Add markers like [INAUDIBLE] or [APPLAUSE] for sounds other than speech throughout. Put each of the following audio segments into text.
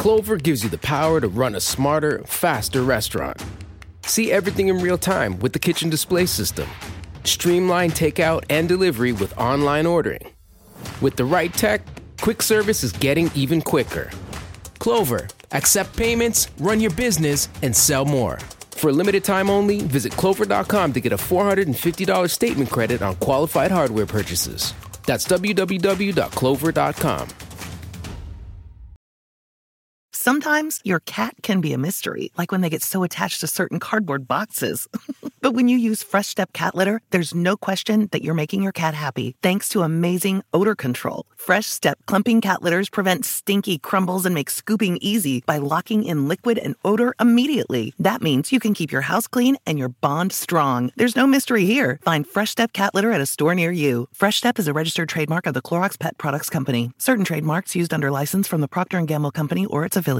Clover gives you the power to run a smarter, faster restaurant. See everything in real time with the kitchen display system. Streamline takeout and delivery with online ordering. With the right tech, quick service is getting even quicker. Clover, accept payments, run your business, and sell more. For a limited time only, visit clover.com to get a $450 statement credit on qualified hardware purchases. That's www.clover.com. Sometimes your cat can be a mystery, like when they get so attached to certain cardboard boxes. [LAUGHS] but when you use Fresh Step cat litter, there's no question that you're making your cat happy thanks to amazing odor control. Fresh Step clumping cat litters prevent stinky crumbles and make scooping easy by locking in liquid and odor immediately. That means you can keep your house clean and your bond strong. There's no mystery here. Find Fresh Step cat litter at a store near you. Fresh Step is a registered trademark of the Clorox Pet Products Company. Certain trademarks used under license from the Procter & Gamble Company or its affiliates.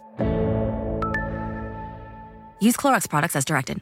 Use Clorox products as directed.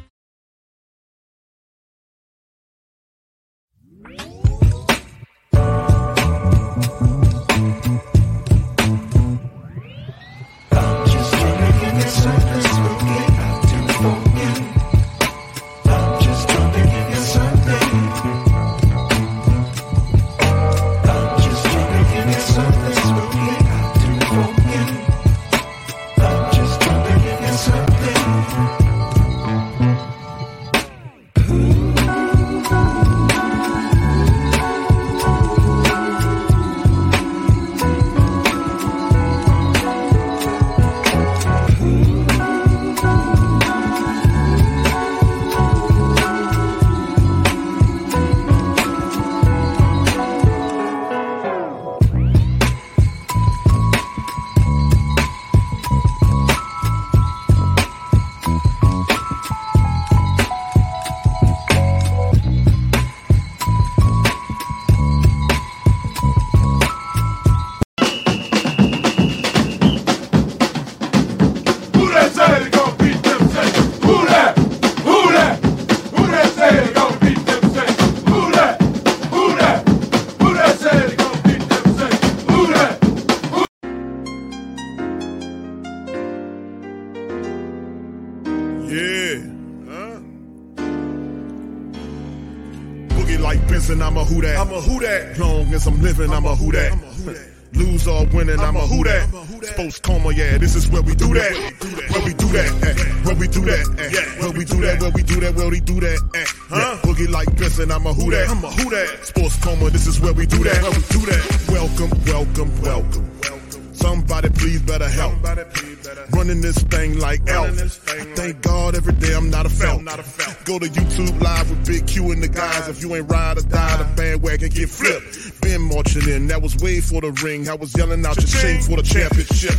If you ain't ride or die, the bandwagon get flipped. Been marching in, that was way for the ring. I was yelling out your shame for the championship.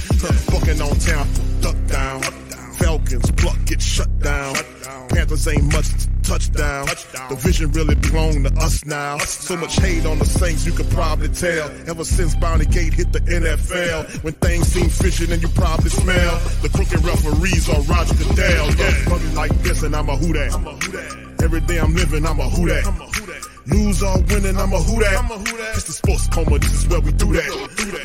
Fucking on town, duck down. Falcons pluck get shut down. Panthers ain't much to touchdown. The vision really belong to us now. So much hate on the Saints, you could probably tell. Ever since Bounty Gate hit the NFL, when things seem fishy and you probably smell the crooked referees are Roger Goodell. Yeah, like this, and I'm a who that. Every day I'm living, I'm a who that. Lose or winning, I'm a who that. It's the sports coma, this is where we do that.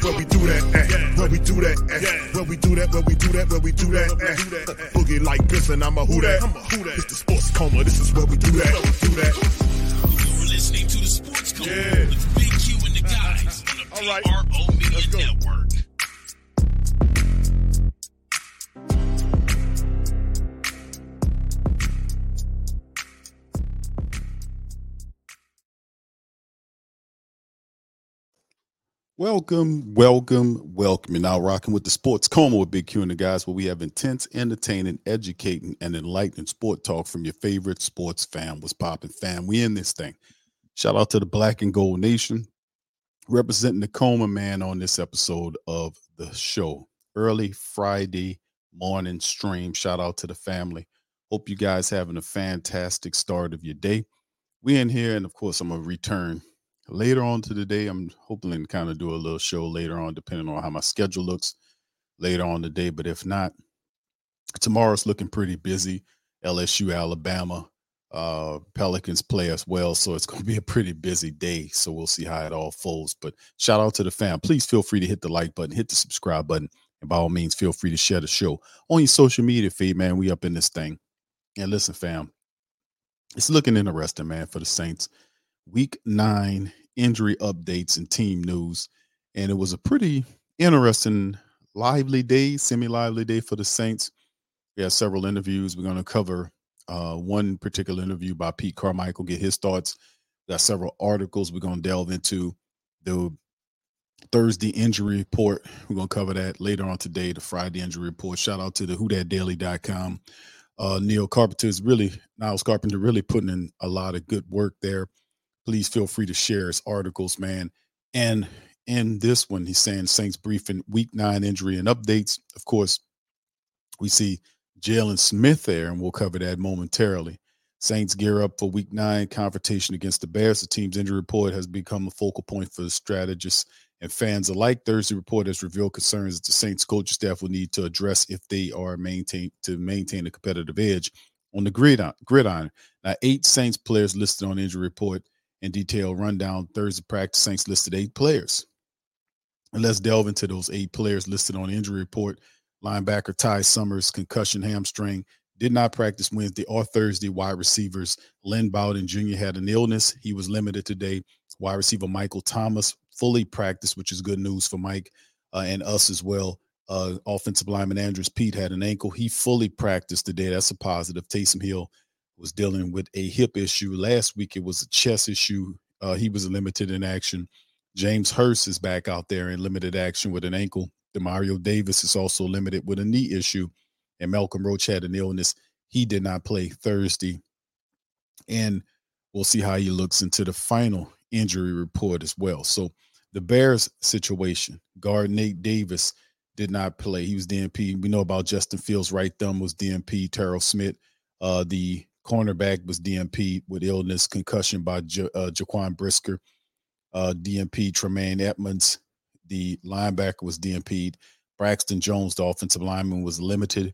Where we do that, eh. Where we do that, eh. Where we do that, where we do that, where we do that, eh. Boogie like this, and I'm a who that. It's the sports coma, this is where we do that. We do that. You're listening to the Sports Coma with Big Q and the guys on the PRO Media Network. Welcome, welcome, welcome. You're now rocking with the Sports Coma with Big Q and the guys, where we have intense, entertaining, educating, and enlightening sport talk from your favorite sports fan. What's popping, fam? We in this thing. Shout out to the Black and Gold Nation, representing the Coma man on this episode of the show. Early Friday morning stream. Shout out to the family. Hope you guys having a fantastic start of your day. We in here, and of course, I'm gonna return later on to the day. I'm hoping to kind of do a little show later on, depending on how my schedule looks later on today. But if not, tomorrow's looking pretty busy. LSU, Alabama, uh, Pelicans play as well, so it's going to be a pretty busy day. So we'll see how it all folds. But shout out to the fam. Please feel free to hit the like button, hit the subscribe button, and by all means, feel free to share the show on your social media feed. Man, we up in this thing. And listen, fam, it's looking interesting, man, for the Saints week nine injury updates and team news. And it was a pretty interesting, lively day, semi lively day for the Saints. We had several interviews. We're going to cover uh, one particular interview by Pete Carmichael, get his thoughts. We got several articles we're going to delve into. The Thursday injury report, we're going to cover that later on today. The Friday injury report. Shout out to the whodaddaily.com. Uh, Neil Carpenter is really, Niles Carpenter really putting in a lot of good work there please feel free to share his articles, man. And in this one, he's saying Saints briefing week nine injury and updates. Of course, we see Jalen Smith there, and we'll cover that momentarily. Saints gear up for week nine confrontation against the Bears. The team's injury report has become a focal point for strategists and fans alike. Thursday report has revealed concerns that the Saints coaching staff will need to address if they are maintain to maintain a competitive edge on the gridiron. Now, eight Saints players listed on injury report in detailed rundown Thursday practice. Saints listed eight players. And let's delve into those eight players listed on the injury report. Linebacker Ty Summers, concussion hamstring, did not practice Wednesday or Thursday. Wide receivers Lynn Bowden Jr. had an illness. He was limited today. Wide receiver Michael Thomas fully practiced, which is good news for Mike uh, and us as well. Uh, offensive lineman Andrus Peat had an ankle. He fully practiced today. That's a positive. Taysom Hill was dealing with a hip issue. Last week it was a chest issue. Uh, he was limited in action. James Hurst is back out there in limited action with an ankle. Demario Davis is also limited with a knee issue. And Malcolm Roach had an illness. He did not play Thursday. And we'll see how he looks into the final injury report as well. So the Bears situation, guard Nate Davis did not play. He was DNP. We know about Justin Fields' right thumb was DNP. Terrell Smith, uh, the cornerback was DMP with illness, concussion by ja- uh, Jaquan Brisker, uh, DNP Tremaine Edmunds, the linebacker was DNP'd. Braxton Jones, the offensive lineman, was limited.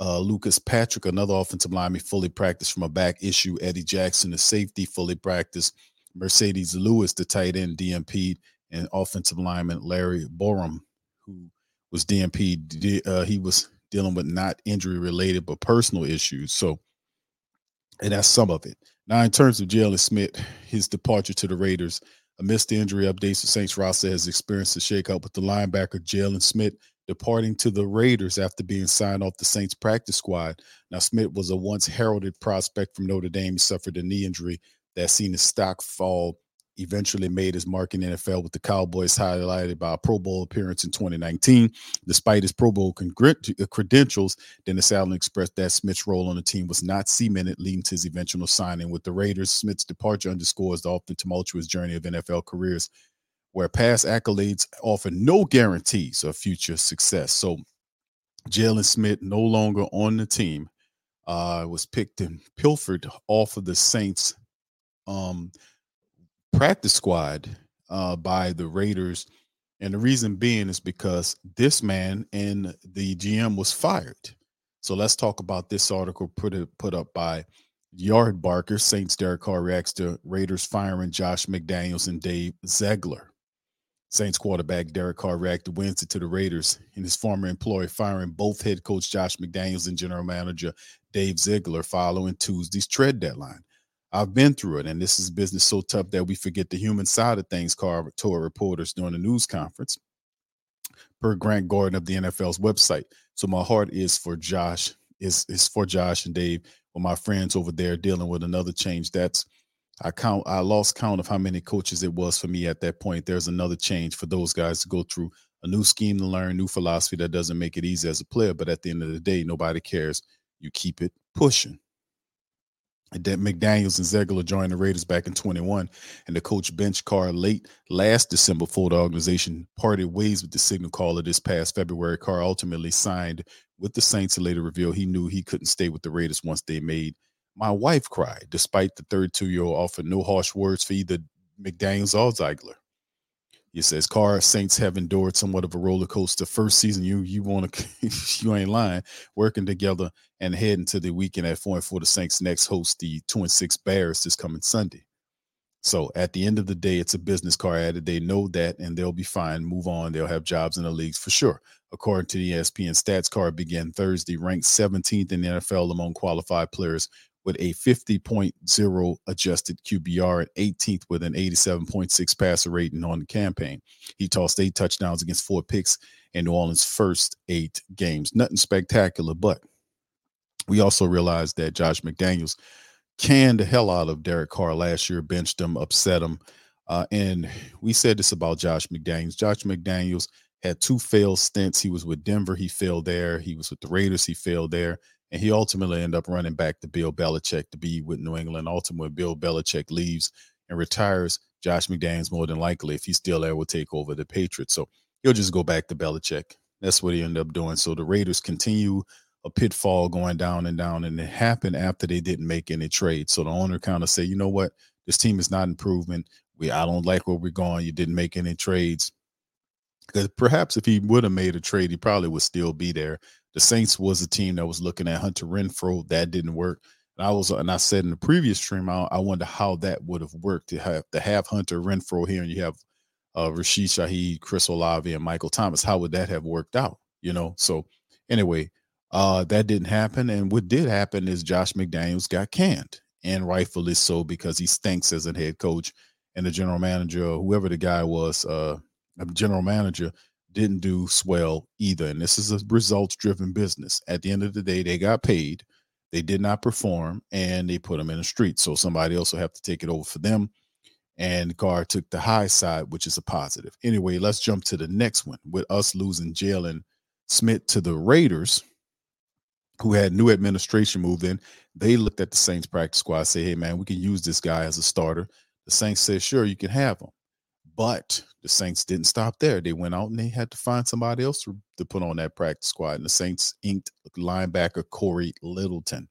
Uh, Lucas Patrick, another offensive lineman, fully practiced from a back issue. Eddie Jackson, the safety, fully practiced. Marcedes Lewis, the tight end, DNP'd, and offensive lineman Larry Borom, who was DNP'd. Uh, he was dealing with not injury related but personal issues. So and that's some of it. Now, in terms of Jalen Smith, his departure to the Raiders, amidst the injury updates, the Saints roster has experienced a shakeup with the linebacker Jalen Smith departing to the Raiders after being signed off the Saints practice squad. Now, Smith was a once heralded prospect from Notre Dame. He suffered a knee injury that seen his stock fall eventually made his mark in NFL with the Cowboys, highlighted by a Pro Bowl appearance in 2019. Despite his Pro Bowl uh, credentials, Dennis Allen expressed that Smith's role on the team was not cemented, leading to his eventual signing with the Raiders. Smith's departure underscores the often tumultuous journey of NFL careers, where past accolades offer no guarantees of future success. So, Jalen Smith no longer on the team. Uh, was picked and pilfered off of the Saints um, practice squad uh, by the Raiders. And the reason being is because this man and the GM was fired. So let's talk about this article put put up by Yardbarker. Saints Derek Carr reacts to Raiders firing Josh McDaniels and Dave Ziegler. Saints quarterback Derek Carr reacted Wednesday to the Raiders and his former employer firing both head coach Josh McDaniels and general manager Dave Ziegler following Tuesday's trade deadline. I've been through it, and this is business so tough that we forget the human side of things, Carr told reporters during the news conference, per Grant Gordon of the NFL's website. So my heart is for Josh, is is for Josh and Dave, or my friends over there dealing with another change that's I count I lost count of how many coaches it was for me at that point. There's another change for those guys to go through a new scheme to learn, new philosophy that doesn't make it easy as a player, but at the end of the day, nobody cares. You keep it pushing. That McDaniels and Ziegler joined the Raiders back in 21, and the coach bench Carr late last December for the organization parted ways with the signal caller this past February. Carr ultimately signed with the Saints and later revealed he knew he couldn't stay with the Raiders once they made my wife cry, despite the 32 year old offered no harsh words for either McDaniels or Ziegler. He says, Carr Saints have endured somewhat of a roller coaster. First season, you you want to [LAUGHS] you ain't lying, working together and heading to the weekend at four and four. The Saints next host the two and six Bears this coming Sunday. So at the end of the day, it's a business Carr added. They know that and they'll be fine. Move on. They'll have jobs in the leagues for sure. According to the ESPN stats, Carr began Thursday ranked 17th in the NFL among qualified players with a 50.0 adjusted QBR and 18th with an 87.6 passer rating on the campaign. He tossed eight touchdowns against four picks in New Orleans' first eight games. Nothing spectacular, but we also realized that Josh McDaniels canned the hell out of Derek Carr last year, benched him, upset him. Uh, and we said this about Josh McDaniels. Josh McDaniels had two failed stints. He was with Denver, he failed there. He was with the Raiders, he failed there. And he ultimately ended up running back to Bill Belichick to be with New England. Ultimately, Bill Belichick leaves and retires. Josh McDaniels, more than likely, if he's still there, will take over the Patriots. So he'll just go back to Belichick. That's what he ended up doing. So the Raiders continue a pitfall going down and down, and it happened after they didn't make any trades. So the owner kind of said, you know what, this team is not improving. We I don't like where we're going. You didn't make any trades. Because perhaps if he would have made a trade, he probably would still be there. The Saints was a team that was looking at Hunter Renfrow. That didn't work. And I was, and I said in the previous stream, I, I wonder how that would have worked to have to have Hunter Renfrow here, and you have uh, Rashid Shaheed, Chris Olave, and Michael Thomas. How would that have worked out? You know. So anyway, uh, that didn't happen. And what did happen is Josh McDaniels got canned, and rightfully so because he stinks as a head coach, and the general manager, whoever the guy was, uh, general manager didn't do swell either. And this is a results driven business. At the end of the day, they got paid, they did not perform, and they put them in the street. So somebody else will have to take it over for them. And Carr took the high side, which is a positive. Anyway, let's jump to the next one with us losing Jalen Smith to the Raiders, who had new administration moved in. They looked at the Saints practice squad, say, hey, man, we can use this guy as a starter. The Saints said, sure, you can have him. But the Saints didn't stop there. They went out and they had to find somebody else to, to put on that practice squad. And the Saints inked linebacker Cory Littleton.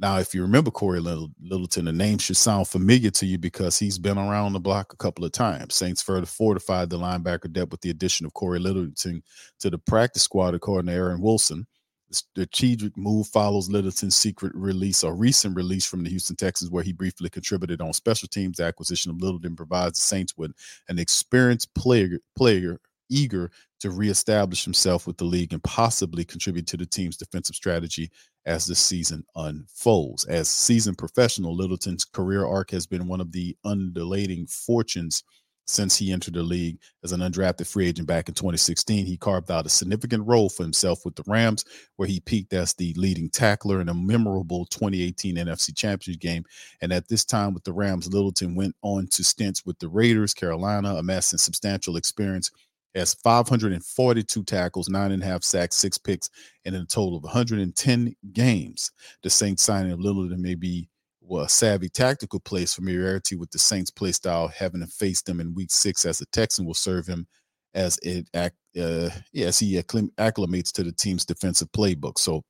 Now, if you remember Cory Littleton, the name should sound familiar to you because he's been around the block a couple of times. Saints further fortified the linebacker depth with the addition of Cory Littleton to the practice squad, according to Aaron Wilson. The strategic move follows Littleton's secret release or recent release from the Houston Texans, where he briefly contributed on special teams. The acquisition of Littleton provides the Saints with an experienced player, player eager to reestablish himself with the league and possibly contribute to the team's defensive strategy as the season unfolds. As seasoned professional, Littleton's career arc has been one of the undulating fortunes since he entered the league as an undrafted free agent back in 2016. He carved out a significant role for himself with the Rams, where he peaked as the leading tackler in a memorable 2018 NFC Championship game. And at this time with the Rams, Littleton went on to stints with the Raiders, Carolina, amassing substantial experience has 542 tackles, nine and a half sacks, six picks, and in a total of 110 games. The Saints signing of Littleton may be well, a savvy tactical place, familiarity with the Saints' play style, having to face them in Week Six as a Texan will serve him as it uh, yes he acclimates to the team's defensive playbook. So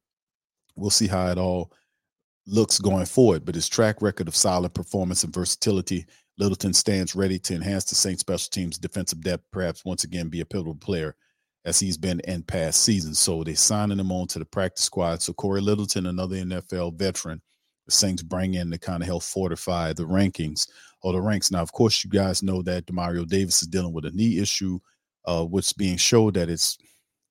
we'll see how it all looks going forward. But his track record of solid performance and versatility, Littleton stands ready to enhance the Saints' special teams defensive depth, perhaps once again be a pivotal player as he's been in past seasons. So they're signing him on to the practice squad. So Cory Littleton, another NFL veteran the Saints bring in to kind of help fortify the rankings or the ranks. Now, of course, you guys know that Demario Davis is dealing with a knee issue, uh, which being showed that it's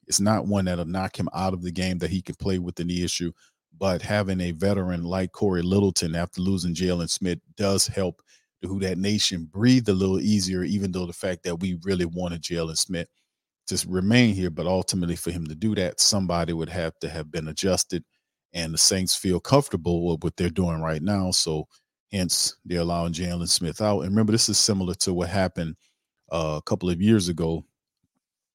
it's not one that'll knock him out of the game that he can play with the knee issue. But having a veteran like Cory Littleton after losing Jalen Smith does help the Who That Nation breathe a little easier, even though the fact that we really wanted Jalen Smith to remain here. But ultimately, for him to do that, somebody would have to have been adjusted and the Saints feel comfortable with what they're doing right now. So Hence, they're allowing Jalen Smith out. And remember, this is similar to what happened uh, a couple of years ago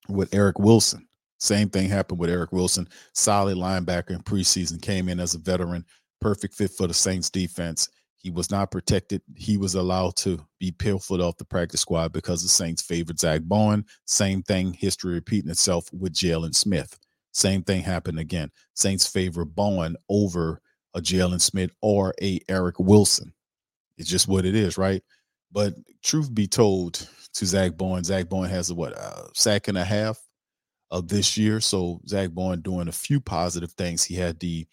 with Eric Wilson. Same thing happened with Eric Wilson. Solid linebacker in preseason, came in as a veteran, perfect fit for the Saints defense. He was not protected. He was allowed to be pilfered off the practice squad because the Saints favored Zach Baun. Same thing, history repeating itself with Jalen Smith. Same thing happened again. Saints favor Baun over a Jalen Smith or a Eric Wilson. It's just what it is, right? But truth be told, to Zach Baun, Zach Baun has a what a sack and a half of this year. So Zach Baun doing a few positive things. He had the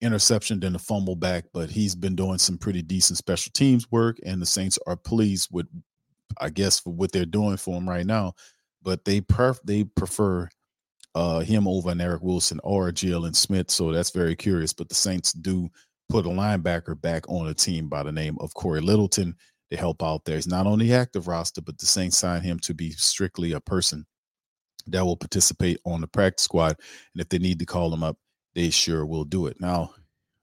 interception, then the fumble back, but he's been doing some pretty decent special teams work, and the Saints are pleased with, I guess, what they're doing for him right now. But they perf- they prefer uh, him over and Eric Wilson or Jalen Smith. So that's very curious. But the Saints do put a linebacker back on a team by the name of Cory Littleton to help out there. He's not on the active roster, but the Saints signed him to be strictly a person that will participate on the practice squad. And if they need to call him up, they sure will do it. Now,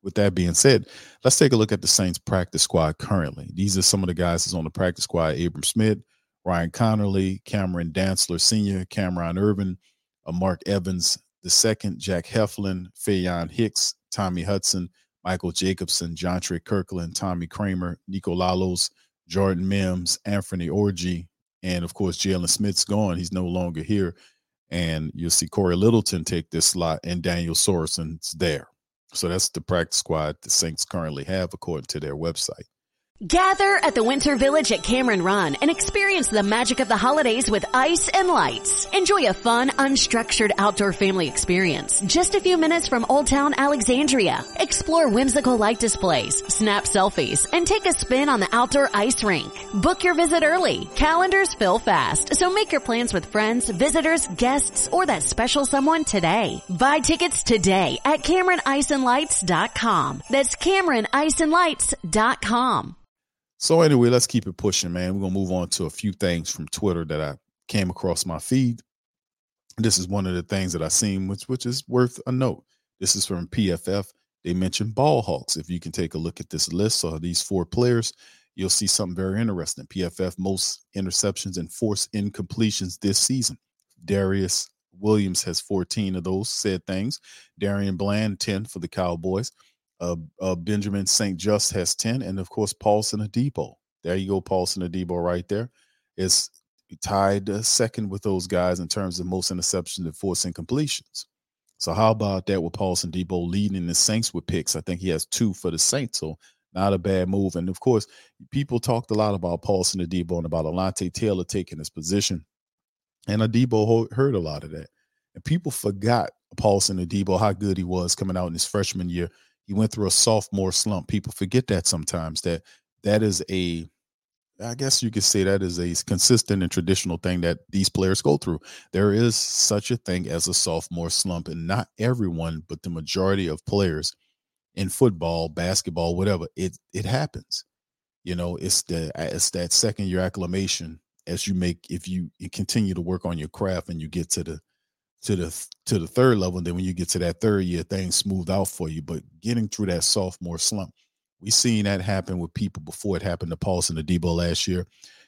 with that being said, let's take a look at the Saints practice squad currently. These are some of the guys that's on the practice squad Abram Smith, Ryan Connelly, Cameron Dantzler Sr., Cameron Erving, uh, Uh, Mark Evans second, Jack Heflin, Faion Hicks, Tommy Hudson, Michael Jacobson, Jontre Kirkland, Tommy Kramer, Nico Lalos, Jordan Mims, Anthony Orji, and of course Jalen Smith's gone. He's no longer here. And you'll see Cory Littleton take this slot, and Daniel Sorensen's there. So that's the practice squad the Saints currently have, according to their website. Gather at the Winter Village at Cameron Run and experience the magic of the holidays with ice and lights. Enjoy a fun, unstructured outdoor family experience just a few minutes from Old Town Alexandria. Explore whimsical light displays, snap selfies, and take a spin on the outdoor ice rink. Book your visit early. Calendars fill fast, so make your plans with friends, visitors, guests, or that special someone today. Buy tickets today at CameronIceandLights.com. That's CameronIceandLights.com. So anyway, let's keep it pushing, man. We're gonna move on to a few things from Twitter that I came across my feed. This is one of the things that I seen, which which is worth a note. This is from PFF. They mentioned ball hawks. If you can take a look at this list of these four players, you'll see something very interesting. PFF most interceptions and forced incompletions this season. Darious Williams has 14 of those said things. DaRon Bland 10 for the Cowboys. Uh, uh, Benjamin St-Juste has 10, and of course, Paulson Adebo. There you go, Paulson Adebo right there. Is tied second with those guys in terms of most interceptions and forcing completions. So how about that with Paulson Adebo leading the Saints with picks? I think he has two for the Saints, so not a bad move. And of course, people talked a lot about Paulson Adebo and about Alontae Taylor taking his position, and Adebo heard a lot of that. And people forgot Paulson Adebo how good he was coming out in his freshman year he went through a sophomore slump. People forget that sometimes that that is a I guess you could say that is a consistent and traditional thing that these players go through. There is such a thing as a sophomore slump, and not everyone, but the majority of players in football, basketball, whatever, it it happens. You know, it's the it's that second year acclimation as you make if you continue to work on your craft and you get to the to the to the third level. And then when you get to that third year, things smooth out for you. But getting through that sophomore slump, we've seen that happen with people before it happened to Paulson Adebo last year.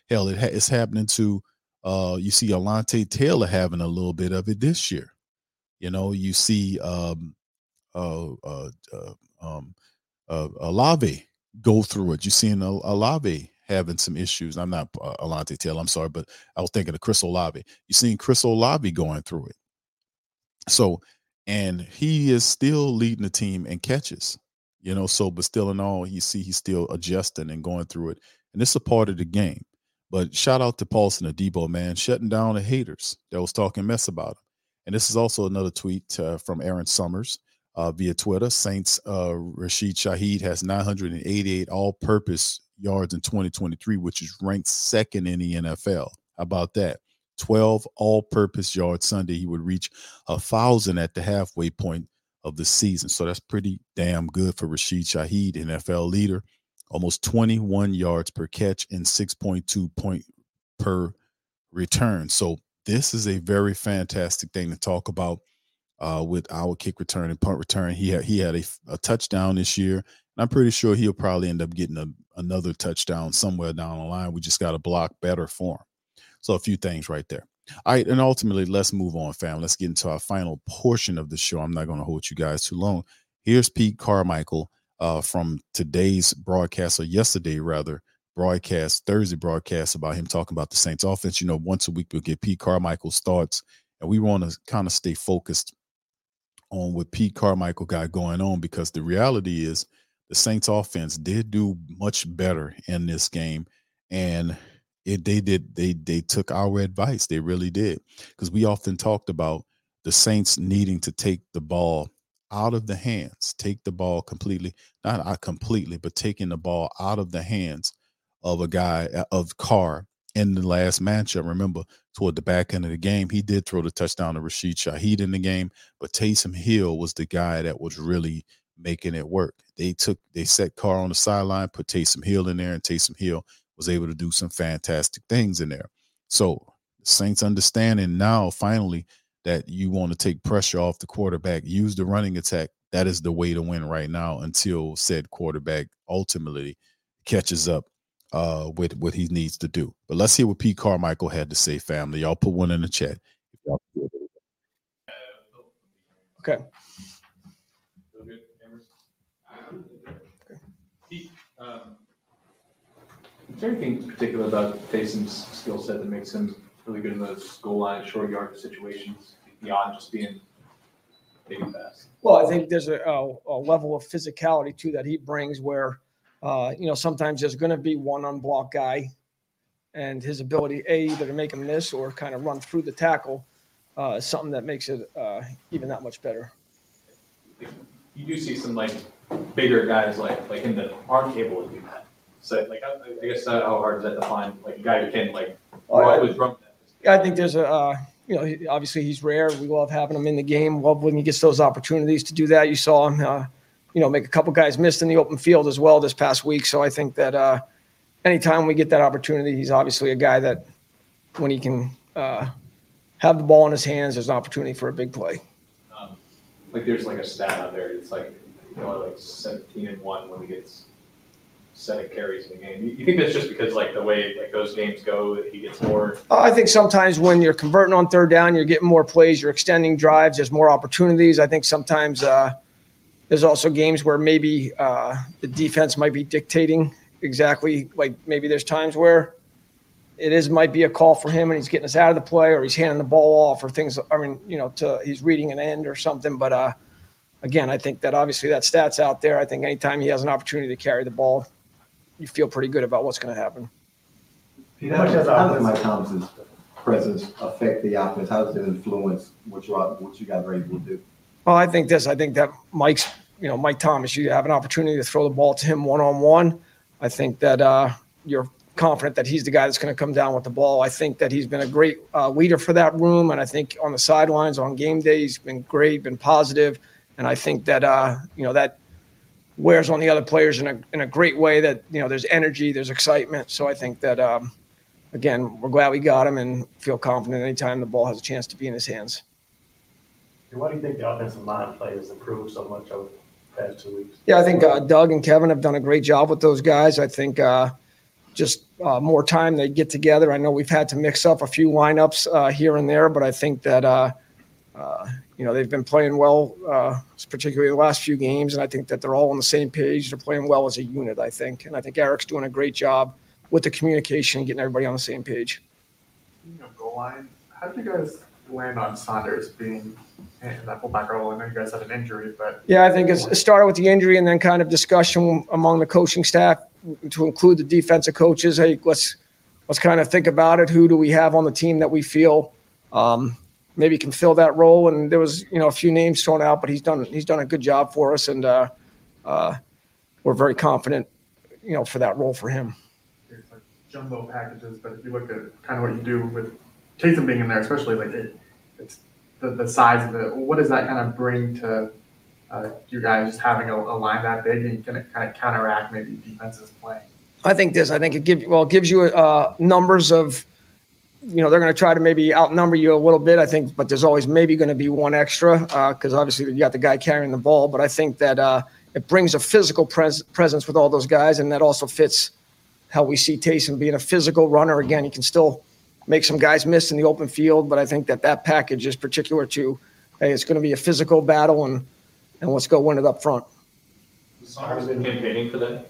Hell, it ha- it's happening to uh, you see Alontae Taylor having a little bit of it this year. You know, you see um, uh, uh, uh, um, uh, Olave go through it. You're seeing Olave having some issues. I'm not uh, Alontae Taylor, I'm sorry, but I was thinking of Chris Olave. You're seeing Chris Olave going through it. So, and he is still leading the team in catches, you know. So, but still in all, you see he's still adjusting and going through it, and it's a part of the game. But shout out to Paulson Adebo, man, shutting down the haters that was talking mess about him. And this is also another tweet uh, from Aaron Summers uh, via Twitter. Saints uh, Rashid Shaheed has 988 all-purpose yards in 2023, which is ranked second in the NFL. How about that? 12 all purpose yards Sunday. He would reach a thousand at the halfway point of the season. So that's pretty damn good for Rashid Shaheed, NFL leader. Almost 21 yards per catch and 6.2 point per return. So this is a very fantastic thing to talk about. uh, with our kick return and punt return. He had he had a, a touchdown this year. And I'm pretty sure he'll probably end up getting a, another touchdown somewhere down the line. We just got to block better for him. So a few things right there. All right, and ultimately, let's move on, fam. Let's get into our final portion of the show. I'm not going to hold you guys too long. Here's Pete Carmichael uh, from today's broadcast, or yesterday rather, broadcast, Thursday broadcast about him talking about the Saints offense. You know, once a week we'll get Pete Carmichael's thoughts, and we want to kind of stay focused on what Pete Carmichael got going on because the reality is the Saints offense did do much better in this game. And it they did they they took our advice. They really did. Because we often talked about the Saints needing to take the ball out of the hands, take the ball completely, not uh, completely, but taking the ball out of the hands of a guy uh, of Carr in the last matchup. Remember, toward the back end of the game, he did throw the touchdown to Rashid Shaheed in the game, but Taysom Hill was the guy that was really making it work. They took they set Carr on the sideline, put Taysom Hill in there, and Taysom Hill was able to do some fantastic things in there. So Saints understanding now finally that you want to take pressure off the quarterback, use the running attack. That is the way to win right now until said quarterback ultimately catches up uh, with what he needs to do. But let's hear what Pete Carmichael had to say, family. Y'all put one in the chat. Okay. Pete, um, is there anything particular about Taysom's skill set that makes him really good in those goal line, short yard situations beyond just being big and fast? Well, I think there's a, a, a level of physicality too that he brings where, uh, you know, sometimes there's going to be one unblocked guy, and his ability a either to make him miss or kind of run through the tackle uh, is something that makes it uh, even that much better. You do see some like bigger guys like like him that aren't able to do that. So like I, I guess that, how hard is that to find like a guy who can like Oh, yeah. run with run I think there's a, uh, you know, he- obviously he's rare. We love having him in the game. Love when he gets those opportunities to do that. You saw him, uh, you know, make a couple guys missed in the open field as well this past week. So I think that uh, anytime we get that opportunity, he's obviously a guy that when he can uh, have the ball in his hands, there's an opportunity for a big play. Um, like there's like a stat out there. It's like you know like 17 and one when he gets seven carries in the game. You, you think that's just because like the way like those games go, that he gets more. Uh, I think sometimes when you're converting on third down, you're getting more plays, you're extending drives, there's more opportunities. I think sometimes uh, there's also games where maybe uh, the defense might be dictating exactly, like maybe there's times where it is might be a call for him and he's getting us out of the play or he's handing the ball off or things. I mean, you know, to he's reading an end or something. But uh, again, I think that obviously that stats out there. I think anytime he has an opportunity to carry the ball, you feel pretty good about what's going to happen. How much does, Mike Thomas's presence affect the offense? How does it influence what you what you guys are able to do? Well, I think this. I think that Mike's, you know, Mike Thomas. You have an opportunity to throw the ball to him one on one. I think that uh, you're confident that he's the guy that's going to come down with the ball. I think that he's been a great uh, leader for that room, and I think on the sidelines on game day he's been great, been positive, and I think that uh, you know that wears on the other players in a in a great way. That you know there's energy, there's excitement. So I think that um, again we're glad we got him and feel confident anytime the ball has a chance to be in his hands. Why do you think the offensive line play has improved so much over the past two weeks? Yeah, I think uh, Doug and Kevin have done a great job with those guys. I think uh, just uh, more time they get together. I know we've had to mix up a few lineups uh, here and there, but I think that uh, uh, you know they've been playing well, uh, particularly the last few games, and I think that they're all on the same page. They're playing well as a unit, I think, and I think Eric's doing a great job with the communication, and getting everybody on the same page. you know, goal line. How did you guys land on Saunders being in that fullback role? I know you guys had an injury, but Yeah, I think it's, it started with the injury and then kind of discussion among the coaching staff to include the defensive coaches. Hey, let's let's kind of think about it. Who do we have on the team that we feel um, maybe can fill that role? And there was you know a few names thrown out, but he's done he's done a good job for us, and uh, uh, we're very confident you know for that role for him. it's like jumbo packages. But if you look at kind of what you do with Taysom being in there, especially like it, it's the, the size of it. What does that kind of bring to uh, you guys just having a, a line that big and can kind of counteract maybe defenses playing? I think this. I think it gives well, it gives you uh, numbers of you know, they're going to try to maybe outnumber you a little bit, I think, but there's always maybe going to be one extra because obviously you got the guy carrying the ball. But I think that uh, it brings a physical pres- presence with all those guys, and that also fits how we see Taysom being a physical runner. Again, he can still make some guys miss in the open field, but I think that that package is particular to, hey, it's going to be a physical battle, and and let's go win it up front. Saunders been campaigning for that?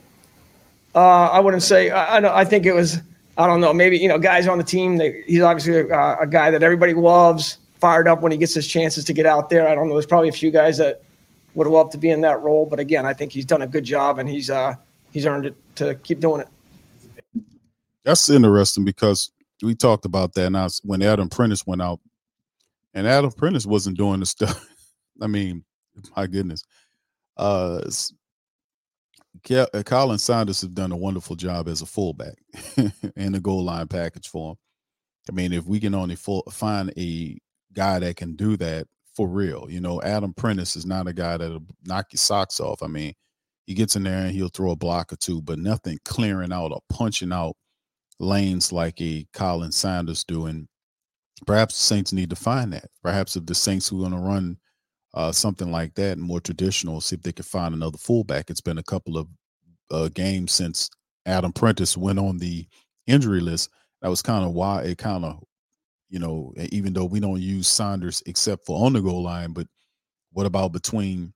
Uh, I wouldn't say. I, I, don't- I think it was. I don't know. Maybe you know, guys on the team. They, he's obviously a, a guy that everybody loves. Fired up when he gets his chances to get out there. I don't know. There's probably a few guys that would love to be in that role, but again, I think he's done a good job and he's uh, he's earned it to keep doing it. That's interesting because we talked about that now when Adam Prentice went out, and Adam Prentice wasn't doing the stuff. [LAUGHS] I mean, my goodness, uh, Ke- uh, Khalen Saunders has done a wonderful job as a fullback [LAUGHS] in the goal line package for him. I mean, if we can only full, find a guy that can do that for real, you know, Adam Prentice is not a guy that'll knock your socks off. I mean, he gets in there and he'll throw a block or two, but nothing clearing out or punching out lanes like a Khalen Saunders doing. Perhaps the Saints need to find that. Perhaps if the Saints were going to run uh, something like that, more traditional, see if they could find another fullback. It's been a couple of uh, games since Adam Prentice went on the injury list. That was kind of why it kind of, you know, even though we don't use Saunders except for on the goal line, but what about between,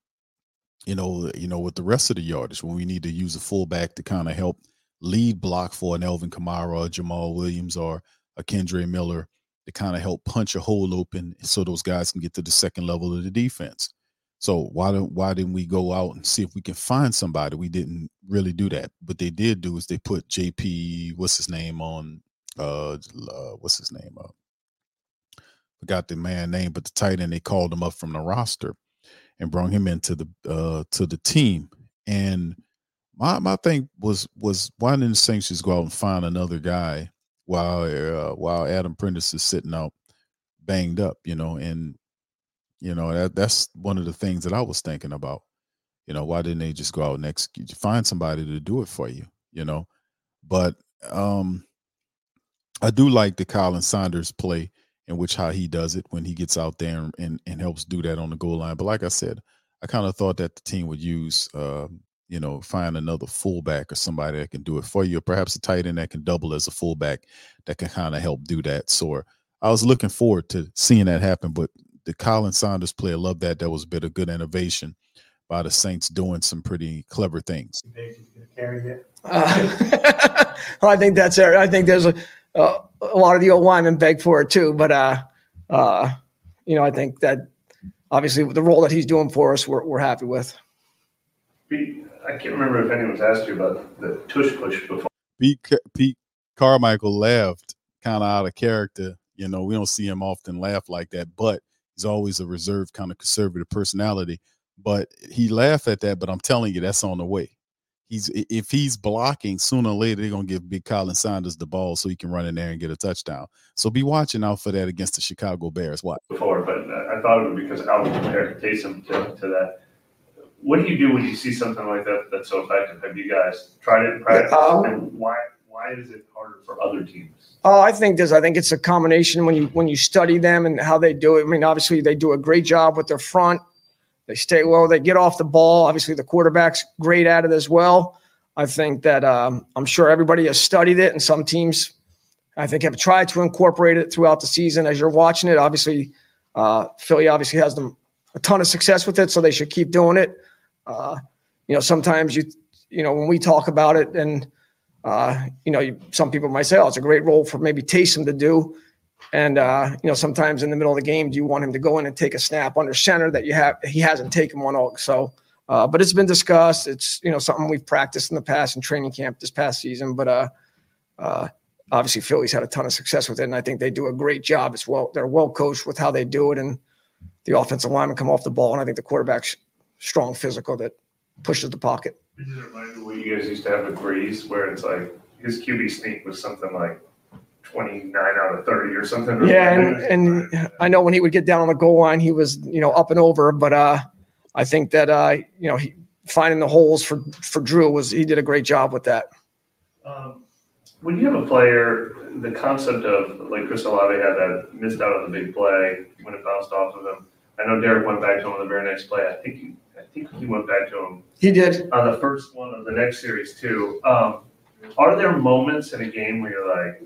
you know, you know, with the rest of the yardage when we need to use a fullback to kind of help lead block for an Alvin Kamara or Jamaal Williams or a Kendre Miller to kind of help punch a hole open so those guys can get to the second level of the defense. So why don't why didn't we go out and see if we can find somebody? We didn't really do that. What they did do is they put JP, what's his name on uh, uh what's his name? Uh, forgot the man name, but the tight end they called him up from the roster and brought him into the uh to the team. And my my thing was was why didn't the Saints just go out and find another guy while uh, while Adam Prentice is sitting out banged up, you know, and you know that that's one of the things that I was thinking about. You know, why didn't they just go out and find somebody to do it for you? You know, but um, I do like the Khalen Saunders play in which how he does it when he gets out there and, and, and helps do that on the goal line. But like I said, I kind of thought that the team would use, uh, you know, find another fullback or somebody that can do it for you, or perhaps a tight end that can double as a fullback that can kind of help do that. So I was looking forward to seeing that happen. But the Khalen Saunders play, I love that. That was a bit of good innovation by the Saints doing some pretty clever things. Uh, well, [LAUGHS] I think that's it. I think there's a, a, a lot of the old linemen beg for it too. But, uh, uh, you know, I think that obviously the role that he's doing for us, we're, we're happy with. Pete, I can't remember if anyone's asked you about the tush push before. Pete, Pete Carmichael laughed kind of out of character. You know, we don't see him often laugh like that, but he's always a reserved kind of conservative personality. But he laughed at that, but I'm telling you, that's on the way. He's if he's blocking, sooner or later they're gonna give Big Khalen Saunders the ball so he can run in there and get a touchdown. So be watching out for that against the Chicago Bears. Watch. before, but I I thought it because Alvin compared to Taysom to, to that. What do you do when you see something like that that's so effective? Have you guys tried it in practice? Um, and why why is it harder for other teams? Oh, I think there's. I think it's a combination when you when you study them and how they do it. I mean, obviously they do a great job with their front. They stay low. They get off the ball. Obviously, the quarterback's great at it as well. I think that um, I'm sure everybody has studied it, and some teams, I think, have tried to incorporate it throughout the season. As you're watching it, obviously, uh, Philly obviously has them a ton of success with it, so they should keep doing it. Uh, you know, sometimes you, you know, when we talk about it, and uh, you know, you, some people might say, "Oh, it's a great role for maybe Taysom to do." And uh, you know, sometimes in the middle of the game, do you want him to go in and take a snap under center that you have he hasn't taken one all? So, uh, but it's been discussed. It's you know something we've practiced in the past in training camp this past season. But uh, uh, obviously, Philly's had a ton of success with it, and I think they do a great job as well. They're well coached with how they do it, and the offensive linemen come off the ball, and I think the quarterback's strong, physical that pushes the pocket. It reminds me what you guys used to have with Brees, where it's like his QB sneak was something like 29 out of 30 or something. Yeah, and, and I know when he would get down on the goal line, he was you know up and over. But uh, I think that uh, you know he, finding the holes for for Drew was he did a great job with that. Um, when you have a player, the concept of like Chris Olave had that missed out on the big play when it bounced off of him. I know Derek went back to him on the very next play. I think he, I think he went back to him He did. on the first one of the next series too. Um, are there moments in a game where you're like,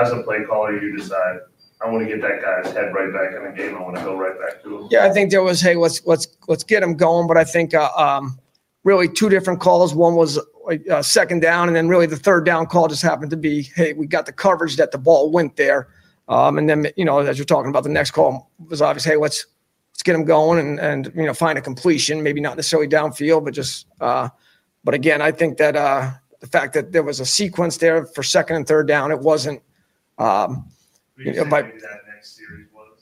as a play caller, you decide, I want to get that guy's head right back in the game. I want to go right back to him. Yeah, I think there was, hey, let's let's let's get him going. But I think uh, um, really two different calls. One was uh, second down, and then really the third down call just happened to be, hey, we got the coverage that the ball went there. Um, and then you know, as you're talking about, the next call was obvious. Hey, let's let's get him going and and you know find a completion. Maybe not necessarily downfield, but just. Uh, but again, I think that uh, the fact that there was a sequence there for second and third down, it wasn't. Um, you know, by,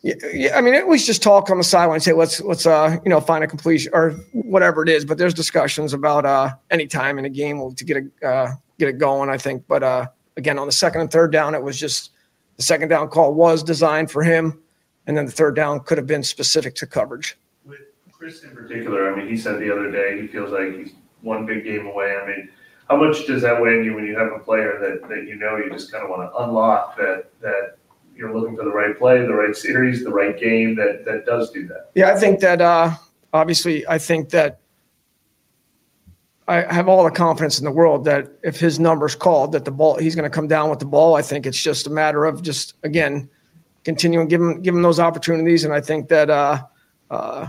yeah, yeah, I mean, it was just talk on the sideline, and say let's let's uh you know find a completion or whatever it is. But there's discussions about uh any time in a game to get a uh, get it going. I think, but uh again on the second and third down, it was just the second down call was designed for him, and then the third down could have been specific to coverage. With Chris in particular, I mean, he said the other day he feels like he's one big game away. I mean, how much does that weigh on you when you have a player that, that you know you just kind of want to unlock that that you're looking for the right play, the right series, the right game that that does do that? Yeah, I think that uh, obviously, I think that I have all the confidence in the world that if his number's called, that the ball he's going to come down with the ball. I think it's just a matter of just again continuing give him give him those opportunities, and I think that. Uh, uh,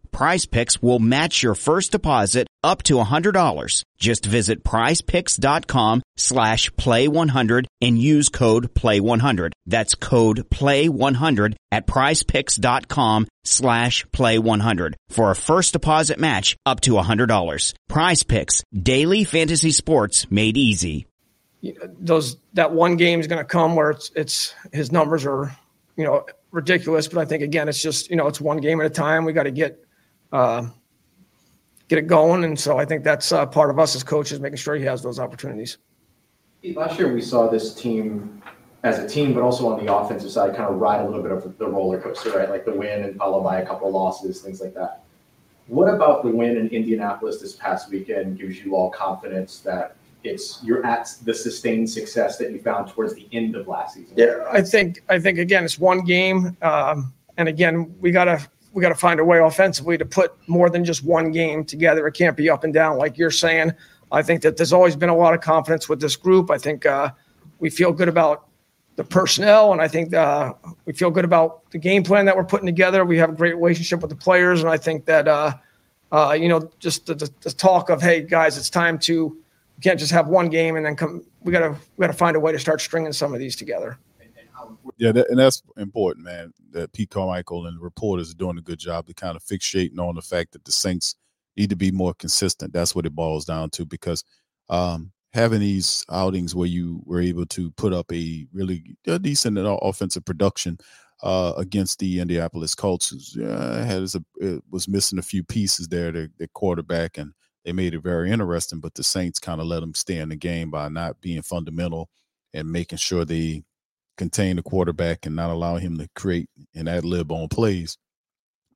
Prize Picks will match your first deposit up to $100. Just visit prizepicks.com slash play100 and use code play100. That's code play100 at prizepicks.com slash play100 for a first deposit match up to $100. Prize Picks, daily fantasy sports made easy. those that one game is going to come where it's it's his numbers are you know ridiculous but i think again it's just you know it's one game at a time we got to get uh, get it going and so i think that's uh, part of us as coaches making sure he has those opportunities Last year, we saw this team as a team, but also on the offensive side, kind of ride a little bit of the roller coaster, right? Like the win and followed by a couple of losses, things like that. What about the win in Indianapolis this past weekend gives you all confidence that it's you're at the sustained success that you found towards the end of last season? Yeah, I think I think again it's one game, um, and again we gotta we gotta find a way offensively to put more than just one game together. It can't be up and down like you're saying. I think that there's always been a lot of confidence with this group. I think uh, we feel good about the personnel, and I think uh, we feel good about the game plan that we're putting together. We have a great relationship with the players, and I think that uh, uh, you know just the, the, the talk of hey guys, it's time to we can't just have one game and then come. We gotta we gotta find a way to start stringing some of these together. Yeah, that, and that's important, man. That Pete Carmichael and the reporters are doing a good job to kind of fixating on the fact that the Saints need to be more consistent. That's what it boils down to because um, having these outings where you were able to put up a really a decent offensive production uh, against the Indianapolis Colts, uh, had a, was missing a few pieces there, the, the quarterback, and they made it very interesting. But the Saints kind of let them stay in the game by not being fundamental and making sure they contain the quarterback and not allow him to create and ad lib on plays.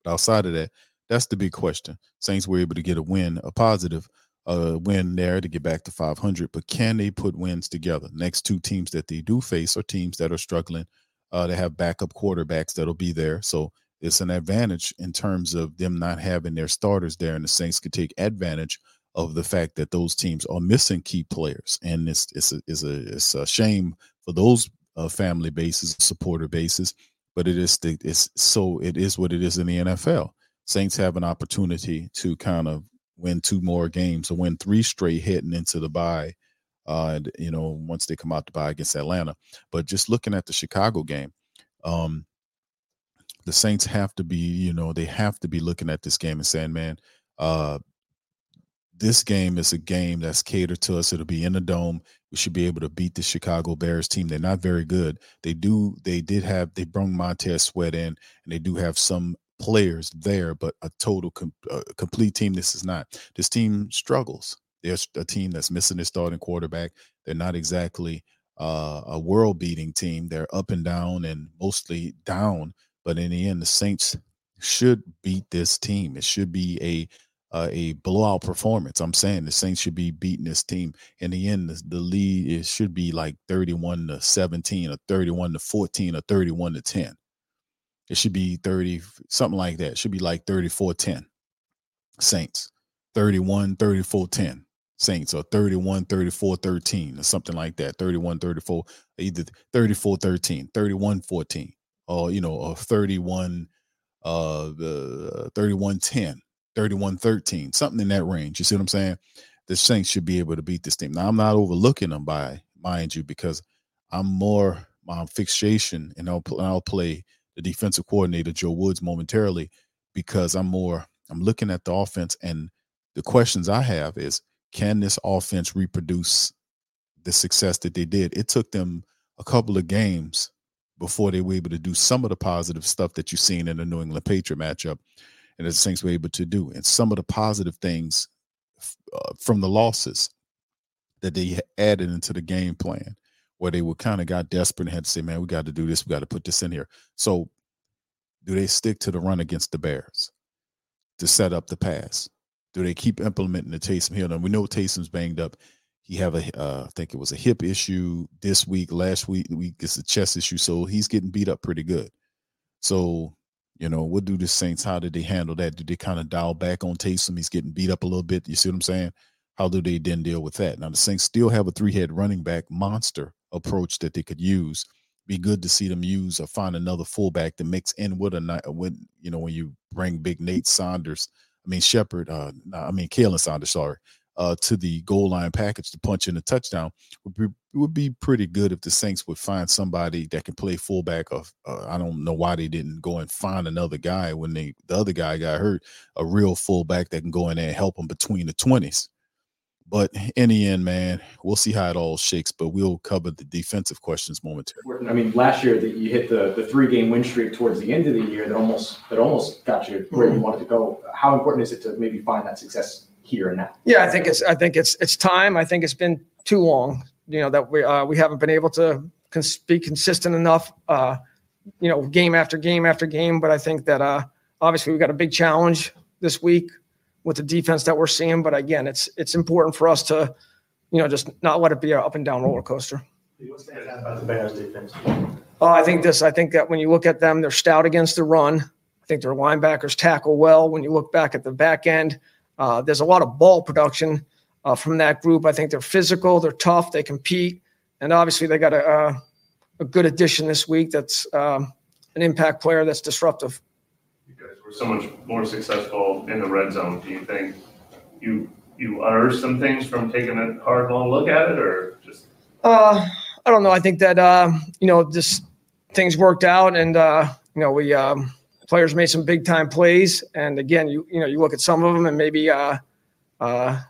Outside of that, that's the big question. Saints were able to get a win, a positive uh, win there to get back to 500, but can they put wins together? Next two teams that they do face are teams that are struggling. Uh, they have backup quarterbacks that'll be there, so it's an advantage in terms of them not having their starters there, and the Saints could take advantage of the fact that those teams are missing key players, and it's it's a it's a, it's a shame for those uh, family bases, supporter bases, but it is the it's so it is what it is in the NFL. Saints have an opportunity to kind of win two more games or win three straight heading into the bye. Uh, and, you know, once they come out to bye against Atlanta. But just looking at the Chicago game, um, the Saints have to be, you know, they have to be looking at this game and saying, man, uh, this game is a game that's catered to us. It'll be in the dome. Should be able to beat the Chicago Bears team. They're not very good. They do. They did have. They brought Montez Sweat in, and they do have some players there, but a total com- uh, complete team. This is not. This team struggles. There's a team that's missing their starting quarterback. They're not exactly uh, a world-beating team. They're up and down, and mostly down. But in the end, the Saints should beat this team. It should be a uh, a blowout performance. I'm saying the Saints should be beating this team. In the end, the, the lead it should be like 31 to 17 or 31 to 14 or 31 to 10. It should be 30, something like that. It should be like 34 10. Saints. 31 34 10. Saints or 31 34 13 or something like that. 31 34, either 34 13, 31 14, or you know, or 31 uh the 31 10 31 13, something in that range. You see what I'm saying? The Saints should be able to beat this team. Now, I'm not overlooking them by, mind you, because I'm more my fixation, and I'll, I'll play the defensive coordinator, Joe Woods, momentarily, because I'm more, I'm looking at the offense, and the questions I have is can this offense reproduce the success that they did? It took them a couple of games before they were able to do some of the positive stuff that you've seen in the New England Patriot matchup and the things we're able to do. And some of the positive things uh, from the losses that they added into the game plan, where they were kind of got desperate and had to say, "Man, we got to do this. We got to put this in here." So, do they stick to the run against the Bears to set up the pass? Do they keep implementing the Taysom Hill? And we know Taysom's banged up. He have a, uh, I think it was a hip issue this week. Last week, week it's a chest issue, so he's getting beat up pretty good. So you know, what do the Saints? How did they handle that? Did they kind of dial back on Taysom? He's getting beat up a little bit. You see what I'm saying? How do they then deal with that? Now the Saints still have a three-head running back monster approach that they could use. Be good to see them use or find another fullback to mix in with a night when you know when you bring big Nate Saunders. I mean Shepherd. Uh, I mean Khalen Saunders. Sorry, uh, to the goal line package to punch in a touchdown would be would be pretty good if the Saints would find somebody that can play fullback. Of uh, I don't know why they didn't go and find another guy when they the other guy got hurt, a real fullback that can go in there and help them between the twenties. But in the end, man, we'll see how it all shakes. But we'll cover the defensive questions momentarily. I mean, last year that you hit the, the three game win streak towards the end of the year that almost that almost got you where you wanted to go. How important is it to maybe find that success here and now? Yeah, I think it's I think it's it's time. I think it's been too long. You know that we uh, we haven't been able to cons- be consistent enough. Uh, you know, game after game after game. But I think that uh, obviously we've got a big challenge this week with the defense that we're seeing. But again, it's it's important for us to, you know, just not let it be an up and down roller coaster. What's that about the Bears defense? Uh, I think this. I think that when you look at them, they're stout against the run. I think their linebackers tackle well. When you look back at the back end, uh, there's a lot of ball production uh, from that group. I think they're physical, they're tough, they compete, and obviously they got a, a, a good addition this week. That's um, an impact player that's disruptive. We're so much more successful in the red zone. Do you think you you unearthed some things from taking a hard long look at it, or just? Uh, I don't know. I think that uh, you know just things worked out, and uh, you know we um, players made some big time plays. And again, you you know you look at some of them, and maybe uh, uh,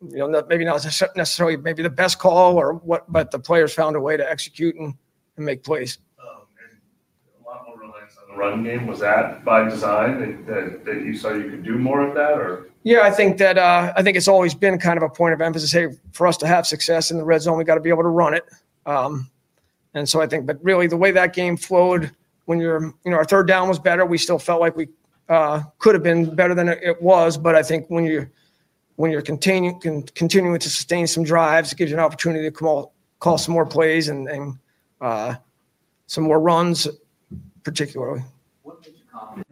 you know maybe not necessarily maybe the best call or what, but the players found a way to execute and, and make plays. A lot more reliance on the run game. Was that by design that, that, that you saw you could do more of that, or? Yeah, I think that uh, I think it's always been kind of a point of emphasis. Hey, for us to have success in the red zone, we got to be able to run it. Um, and so I think, but really, the way that game flowed, when you're, you know, our third down was better. We still felt like we uh, could have been better than it, was. But I think when you're when you're continuing con- continuing to sustain some drives, it gives you an opportunity to call call some more plays and, and uh, some more runs, particularly.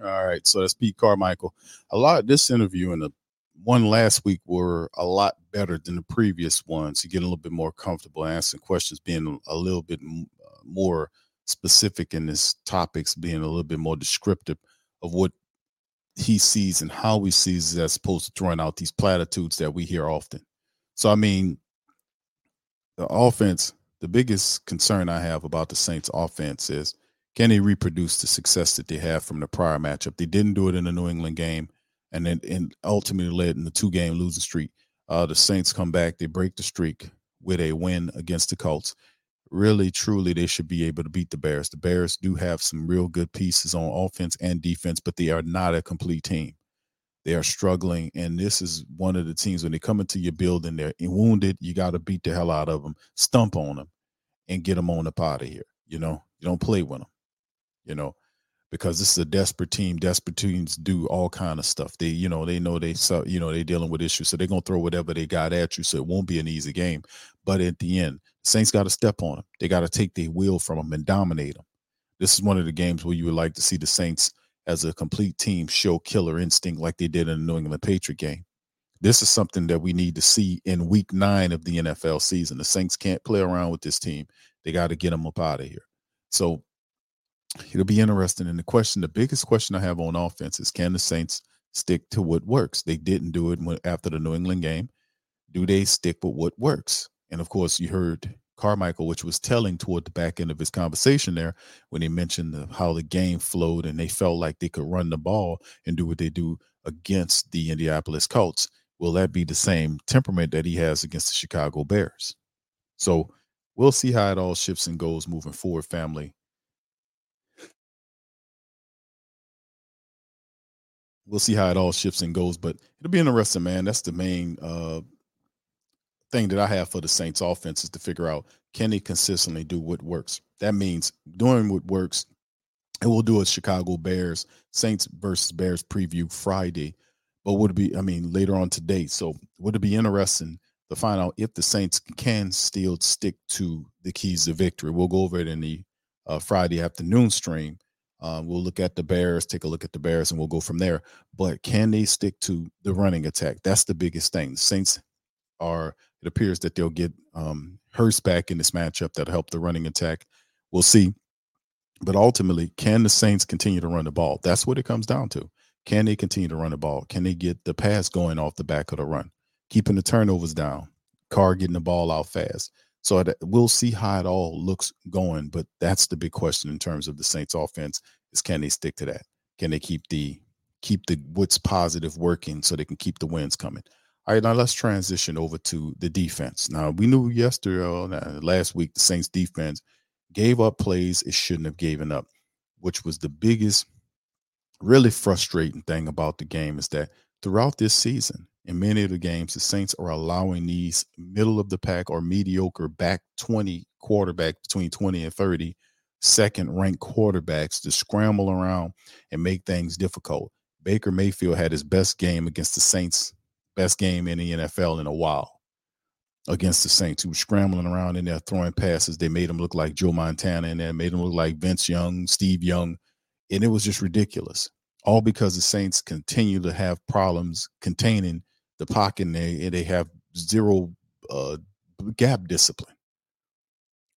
All right, so that's Pete Carmichael. A lot of this interview and the one last week were a lot better than the previous ones. You get a little bit more comfortable answering questions, being a little bit uh, more specific in his topics, being a little bit more descriptive of what he sees and how he sees it, as opposed to throwing out these platitudes that we hear often. So, I mean, the offense, the biggest concern I have about the Saints offense is can they reproduce the success that they have from the prior matchup? They didn't do it in the New England game and then and ultimately led in the two game losing streak. Uh, the Saints come back, they break the streak with a win against the Colts. Really, truly, they should be able to beat the Bears. The Bears do have some real good pieces on offense and defense, but they are not a complete team. They are struggling, and this is one of the teams when they come into your building, they're wounded. You got to beat the hell out of them, stump on them, and get them on the out of here. You know, you don't play with them. You know, because this is a desperate team. Desperate teams do all kind of stuff. They, you know, they know they, you know, they're dealing with issues, so they're gonna throw whatever they got at you. So it won't be an easy game. But at the end, Saints got to step on them. They got to take the wheel from them and dominate them. This is one of the games where you would like to see the Saints as a complete team show killer instinct like they did in the New England Patriot game. This is something that we need to see in week nine of the NFL season. The Saints can't play around with this team. They got to get them up out of here. So it'll be interesting. And the question, the biggest question I have on offense is can the Saints stick to what works? They didn't do it after the New England game. Do they stick with what works? And of course, you heard Carmichael, which was telling toward the back end of his conversation there when he mentioned the, how the game flowed and they felt like they could run the ball and do what they do against the Indianapolis Colts. Will that be the same temperament that he has against the Chicago Bears? So we'll see how it all shifts and goes moving forward, family. we'll see how it all shifts and goes. But it'll be interesting, man. That's the main uh, thing that I have for the Saints offense is to figure out can they consistently do what works. That means doing what works. And we'll do a Chicago Bears Saints versus Bears preview Friday. But would it be, I mean, later on today. So would it be interesting to find out if the Saints can still stick to the keys to victory? We'll go over it in the uh, Friday afternoon stream. Um, we'll look at the Bears, take a look at the Bears, and we'll go from there. But can they stick to the running attack? That's the biggest thing. The Saints are, it appears that they'll get um, Hurst back in this matchup that'll help the running attack. We'll see. But ultimately, can the Saints continue to run the ball? That's what it comes down to. Can they continue to run the ball? Can they get the pass going off the back of the run? Keeping the turnovers down, Carr getting the ball out fast. So we'll see how it all looks going, but that's the big question in terms of the Saints offense is can they stick to that? Can they keep the keep the what's positive working so they can keep the wins coming? All right, now let's transition over to the defense. Now we knew yesterday, uh, last week, the Saints defense gave up plays it shouldn't have given up, which was the biggest, really frustrating thing about the game is that throughout this season, in many of the games, the Saints are allowing these middle of the pack or mediocre back 20 quarterback between 20 and 30 second ranked quarterbacks to scramble around and make things difficult. Baker Mayfield had his best game against the Saints, best game in the NFL in a while against the Saints, who was scrambling around in there throwing passes. They made him look like Joe Montana and then made him look like Vince Young, Steve Young. And it was just ridiculous. All because the Saints continue to have problems containing the pocket and they, they have zero uh, gap discipline.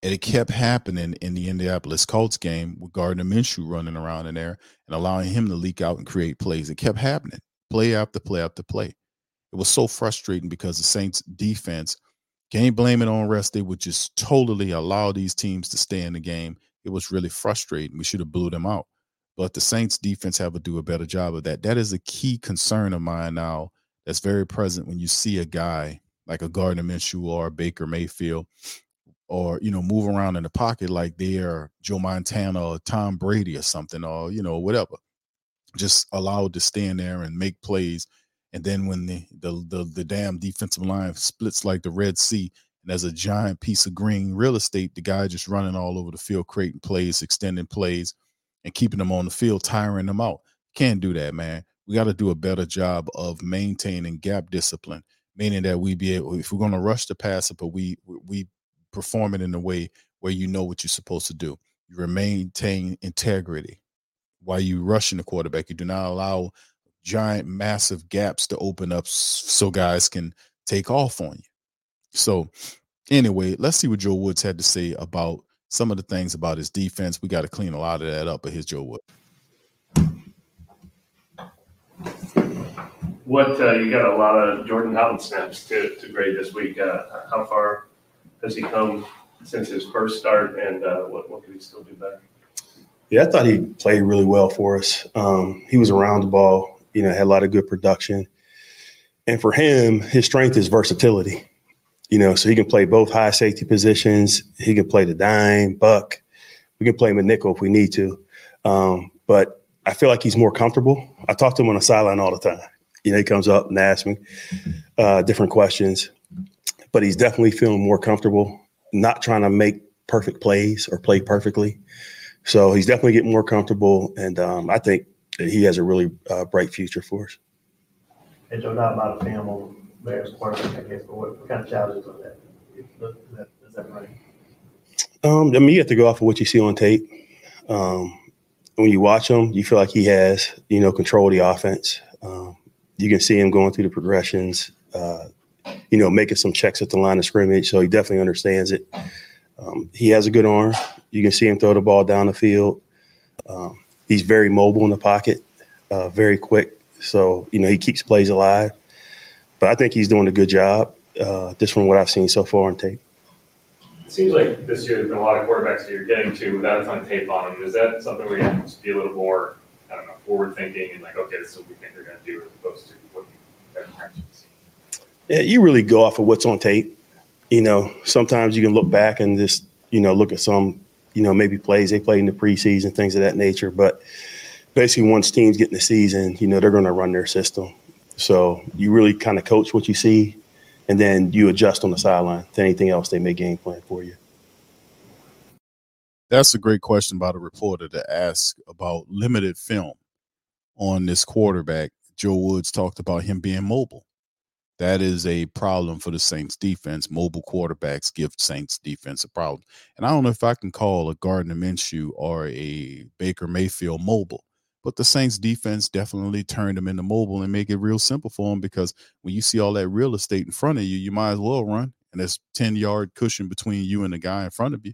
And it kept happening in the Indianapolis Colts game with Gardner Minshew running around in there and allowing him to leak out and create plays. It kept happening, play after play after play. It was so frustrating because the Saints defense can't blame it on rest. They would just totally allow these teams to stay in the game. It was really frustrating. We should have blew them out. But the Saints defense have to do a better job of that. That is a key concern of mine now that's very present when you see a guy like a Gardner Minshew or Baker Mayfield, or you know, move around in the pocket like they're Joe Montana or Tom Brady or something, or you know, whatever. Just allowed to stand there and make plays. And then when the the the, the damn defensive line splits like the Red Sea, and there's a giant piece of green real estate, the guy just running all over the field, creating plays, extending plays, and keeping them on the field, tiring them out. Can't do that, man we got to do a better job of maintaining gap discipline, meaning that we be able, if we're going to rush the passer, but we we perform it in a way where you know what you're supposed to do. You maintain integrity. while you rushing the quarterback. You do not allow giant, massive gaps to open up so guys can take off on you. So, anyway, let's see what Joe Woods had to say about some of the things about his defense. We got to clean a lot of that up, but here's Joe Woods. What uh, you got a lot of Jordan Howden snaps to, to grade this week. Uh, how far has he come since his first start, and uh, what what could he still do better? Yeah, I thought he played really well for us. Um, he was around the ball, you know, had a lot of good production, and for him, his strength is versatility. You know, so he can play both high safety positions. He can play the dime, buck. We can play him a nickel if we need to. Um, but I feel like he's more comfortable. I talk to him on the sideline all the time. You know, he comes up and asks me uh, different questions, but he's definitely feeling more comfortable, not trying to make perfect plays or play perfectly. So he's definitely getting more comfortable, and um, I think that he has a really uh, bright future for us. And Joe, not about a on Bears quarterback, I guess, but what, what kind of challenges are that? Is that, is that right? Um, I mean, you have to go off of what you see on tape. Um, when you watch him, you feel like he has, you know, control of the offense. Um, you can see him going through the progressions, uh, you know, making some checks at the line of scrimmage. So he definitely understands it. Um, he has a good arm. You can see him throw the ball down the field. Um, he's very mobile in the pocket, uh, very quick. So, you know, he keeps plays alive. But I think he's doing a good job, uh, just from what I've seen so far on tape. It seems like this year there's been a lot of quarterbacks that you're getting to without a ton of tape on them. Is that something where you have to be a little more, I don't know, forward thinking and like, okay, this is what we think they're going to do as opposed to what you have actually seen? Yeah, you really go off of what's on tape. You know, sometimes you can look back and just, you know, look at some, you know, maybe plays they played in the preseason, things of that nature. But basically, once teams get in the season, you know, they're going to run their system. So you really kind of coach what you see, and then you adjust on the sideline to anything else they may game plan for you. That's a great question by the reporter to ask about limited film on this quarterback. Joe Woods talked about him being mobile. That is a problem for the Saints defense. Mobile quarterbacks give Saints defense a problem. And I don't know if I can call a Gardner Minshew or a Baker Mayfield mobile, but the Saints defense definitely turned them into mobile and make it real simple for them because when you see all that real estate in front of you, you might as well run. And there's 10 yard cushion between you and the guy in front of you.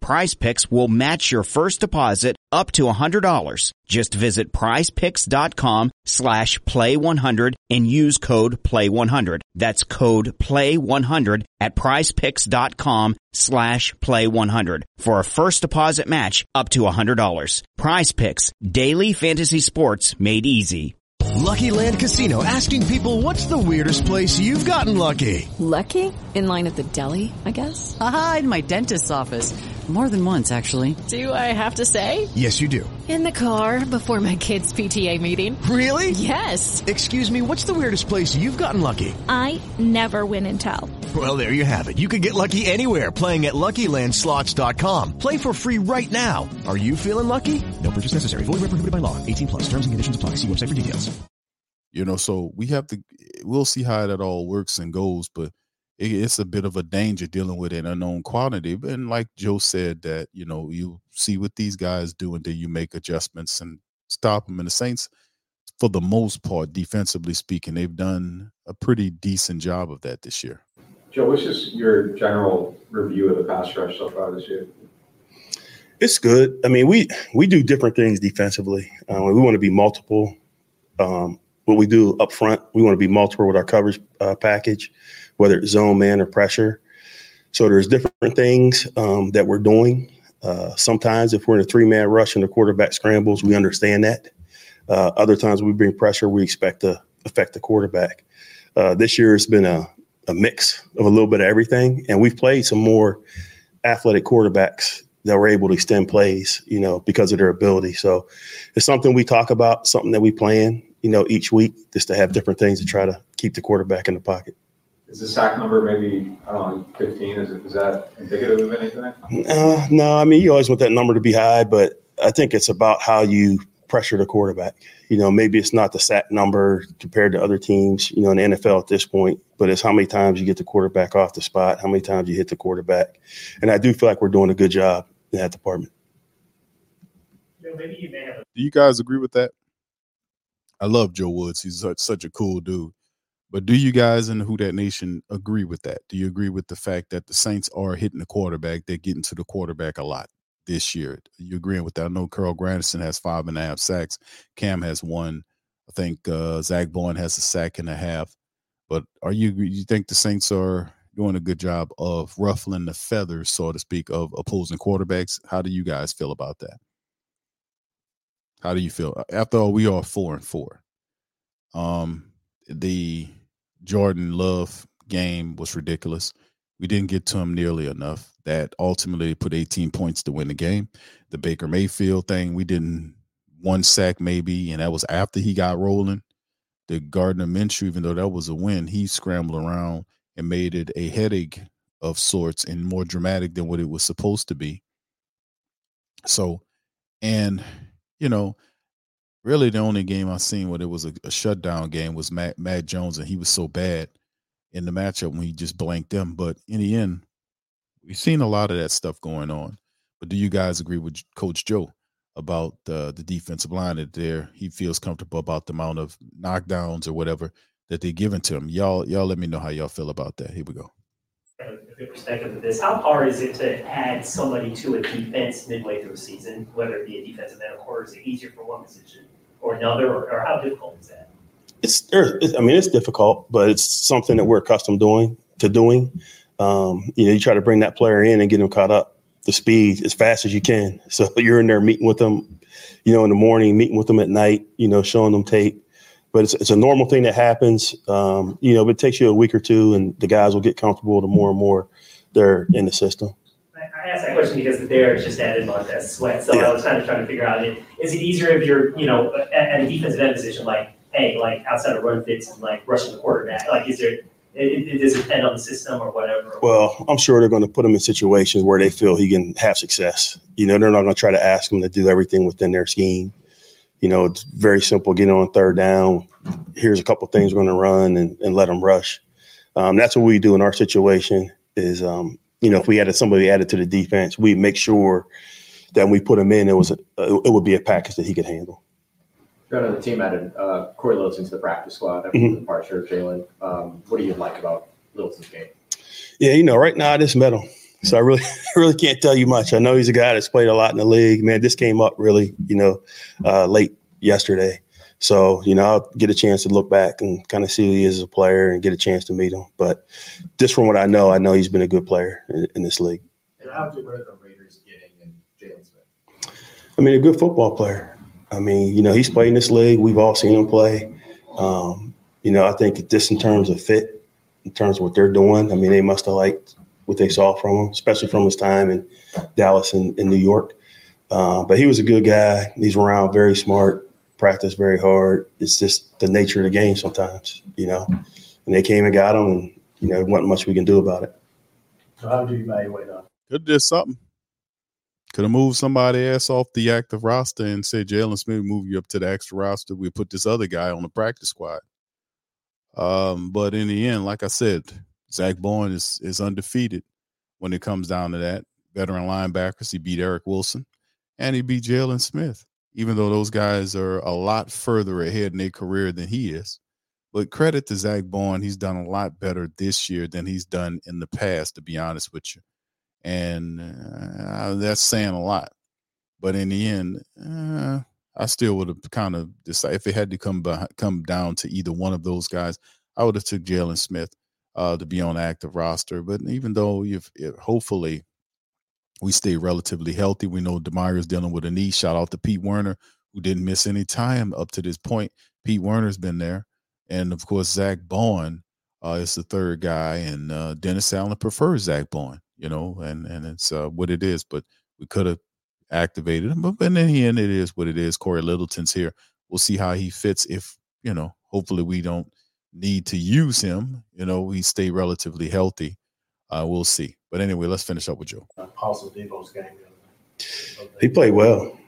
Prize Picks will match your first deposit up to $100. Just visit prizepicks.com slash play100 and use code play100. That's code play100 at prizepicks.com slash play100 for a first deposit match up to $100. Prize Picks, daily fantasy sports made easy. Lucky Land Casino asking people what's the weirdest place you've gotten lucky? Lucky? In line at the deli, I guess? Aha, in my dentist's office. More than once, actually. Do I have to say? Yes, you do. In the car before my kids' PTA meeting. Really? Yes. Excuse me, what's the weirdest place you've gotten lucky? I never win and tell. Well, there you have it. You can get lucky anywhere playing at LuckyLandSlots.com. Play for free right now. Are you feeling lucky? No purchase necessary. Void where prohibited by law. 18 plus. Terms and conditions apply. See website for details. You know, so we have to. We'll see how that all works and goes, but it, it's a bit of a danger dealing with an unknown quantity. And like Joe said, that you know you see what these guys do, and then you make adjustments and stop them. And the Saints, for the most part, defensively speaking, they've done a pretty decent job of that this year. Joe, what's just your general review of the pass rush so far this year? It's good. I mean, we we do different things defensively. Uh, we want to be multiple. Um, what we do up front, we want to be multiple with our coverage uh, package, whether it's zone, man, or pressure. So there's different things um, that we're doing. Uh, sometimes if we're in a three man rush and the quarterback scrambles, we understand that. Uh, other times we bring pressure, we expect to affect the quarterback. Uh, this year it's been a, a mix of a little bit of everything, and we've played some more athletic quarterbacks that were able to extend plays, you know, because of their ability. So it's something we talk about, something that we plan, you know, each week just to have different things to try to keep the quarterback in the pocket. Is the sack number maybe, I don't know, fifteen, is it, is that indicative of anything? Uh, no, I mean, you always want that number to be high, but I think it's about how you pressure the quarterback. You know, maybe it's not the sack number compared to other teams, you know, in the NFL at this point, but it's how many times you get the quarterback off the spot, how many times you hit the quarterback. And I do feel like we're doing a good job in that department. Do you guys agree with that? I love Joe Woods. He's such, such a cool dude. But do you guys in the Who Dat Nation agree with that? Do you agree with the fact that the Saints are hitting the quarterback? They're getting to the quarterback a lot this year. You agreeing with that? I know Carl Granderson has five and a half sacks. Cam has one. I think uh, Zack Baun has a sack and a half. But are you you think the Saints are doing a good job of ruffling the feathers, so to speak, of opposing quarterbacks? How do you guys feel about that? How do you feel? After all, we are four and four. Um, the Jordan Love game was ridiculous. We didn't get to him nearly enough. That ultimately put 18 points to win the game. The Baker Mayfield thing, we didn't one sack maybe, and that was after he got rolling. The Gardner Minshew, even though that was a win, he scrambled around and made it a headache of sorts and more dramatic than what it was supposed to be. So, and you know, really the only game I've seen where it was a, a shutdown game was Matt, Mac Jones, and he was so bad in the matchup when he just blanked them. But in the end, we've seen a lot of that stuff going on. But do you guys agree with Coach Joe about uh, the defensive line that there he feels comfortable about the amount of knockdowns or whatever that they're giving to him? Y'all, y'all, let me know how y'all feel about that. Here we go. perspective of this. How hard is it to add somebody to a defense midway through a season, whether it be a defensive end or is it easier for one position or another, or, or how difficult is that? It's, it's, I mean, it's difficult, but it's something that we're accustomed doing to doing. Um, you know, you try to bring that player in and get them caught up to speed as fast as you can. [LAUGHS] So you're in there meeting with them, you know, in the morning, meeting with them at night, you know, showing them tape. But it's, it's a normal thing that happens. Um, you know, it takes you a week or two, and the guys will get comfortable the more and more they're in the system. I asked that question because there just added Montez Sweat. So I was kind of trying to figure out is it easier if you're, you know, at, at a defensive end position, like, hey, like outside of run fits and like rushing the quarterback? Like, is there, it, it, does depend on the system or whatever? Well, I'm sure they're going to put him in situations where they feel he can have success. You know, they're not going to try to ask him to do everything within their scheme. You know, it's very simple. Get on third down. Here's a couple things we're going to run and, and let them rush. Um, that's what we do in our situation. Is um, you know, if we added somebody added to the defense, we make sure that when we put him in, it was a, it would be a package that he could handle. Got another team added uh, Cory Littleton to the practice squad after Mhm. the departure of Jaylon. Um, what do you like about Littleton's game? Yeah, you know, right now I just met him, so I really, [LAUGHS] really can't tell you much. I know he's a guy that's played a lot in the league. Man, this came up really, you know, uh, late yesterday. So, you know, I'll get a chance to look back and kind of see who he is as a player and get a chance to meet him. But just from what I know, I know he's been a good player in, in this league. And how good are the Raiders getting in Jaylon Smith? I mean, a good football player. I mean, you know, he's played in this league. We've all seen him play. Um, you know, I think just in terms of fit, in terms of what they're doing, I mean, they must have liked what they saw from him, especially from his time in Dallas and in New York. Uh, but he was a good guy. He's around, very smart, practiced very hard. It's just the nature of the game sometimes, you know. And they came and got him, and you know, there wasn't much we can do about it. So how do you evaluate that? Could have did something. Could have moved somebody else off the active roster and said, Jaylon Smith, move you up to the extra roster. We put this other guy on the practice squad. Um, but in the end, like I said, Zack Baun is is undefeated when it comes down to that. Veteran linebackers, he beat Eric Wilson and he beat Jaylon Smith, even though those guys are a lot further ahead in their career than he is. But credit to Zack Baun, he's done a lot better this year than he's done in the past, to be honest with you. And uh, that's saying a lot. But in the end, uh, I still would have kind of decided if it had to come by, come down to either one of those guys, I would have took Jaylon Smith uh, to be on active roster. But even though you've it, hopefully we stay relatively healthy, we know Demario's dealing with a knee. Shout out to Pete Werner, who didn't miss any time up to this point. Pete Werner's been there, and of course Zack Baun uh, is the third guy, and uh, Dennis Allen prefers Zack Baun. You know, and and it's uh, what it is. But we could have activated him, but in the end, it is what it is. Cory Littleton's here. We'll see how he fits. If you know, hopefully, we don't need to use him. You know, we stay relatively healthy. Uh, we'll see. But anyway, let's finish up with Joe. Paulson Adebo's game. He played well.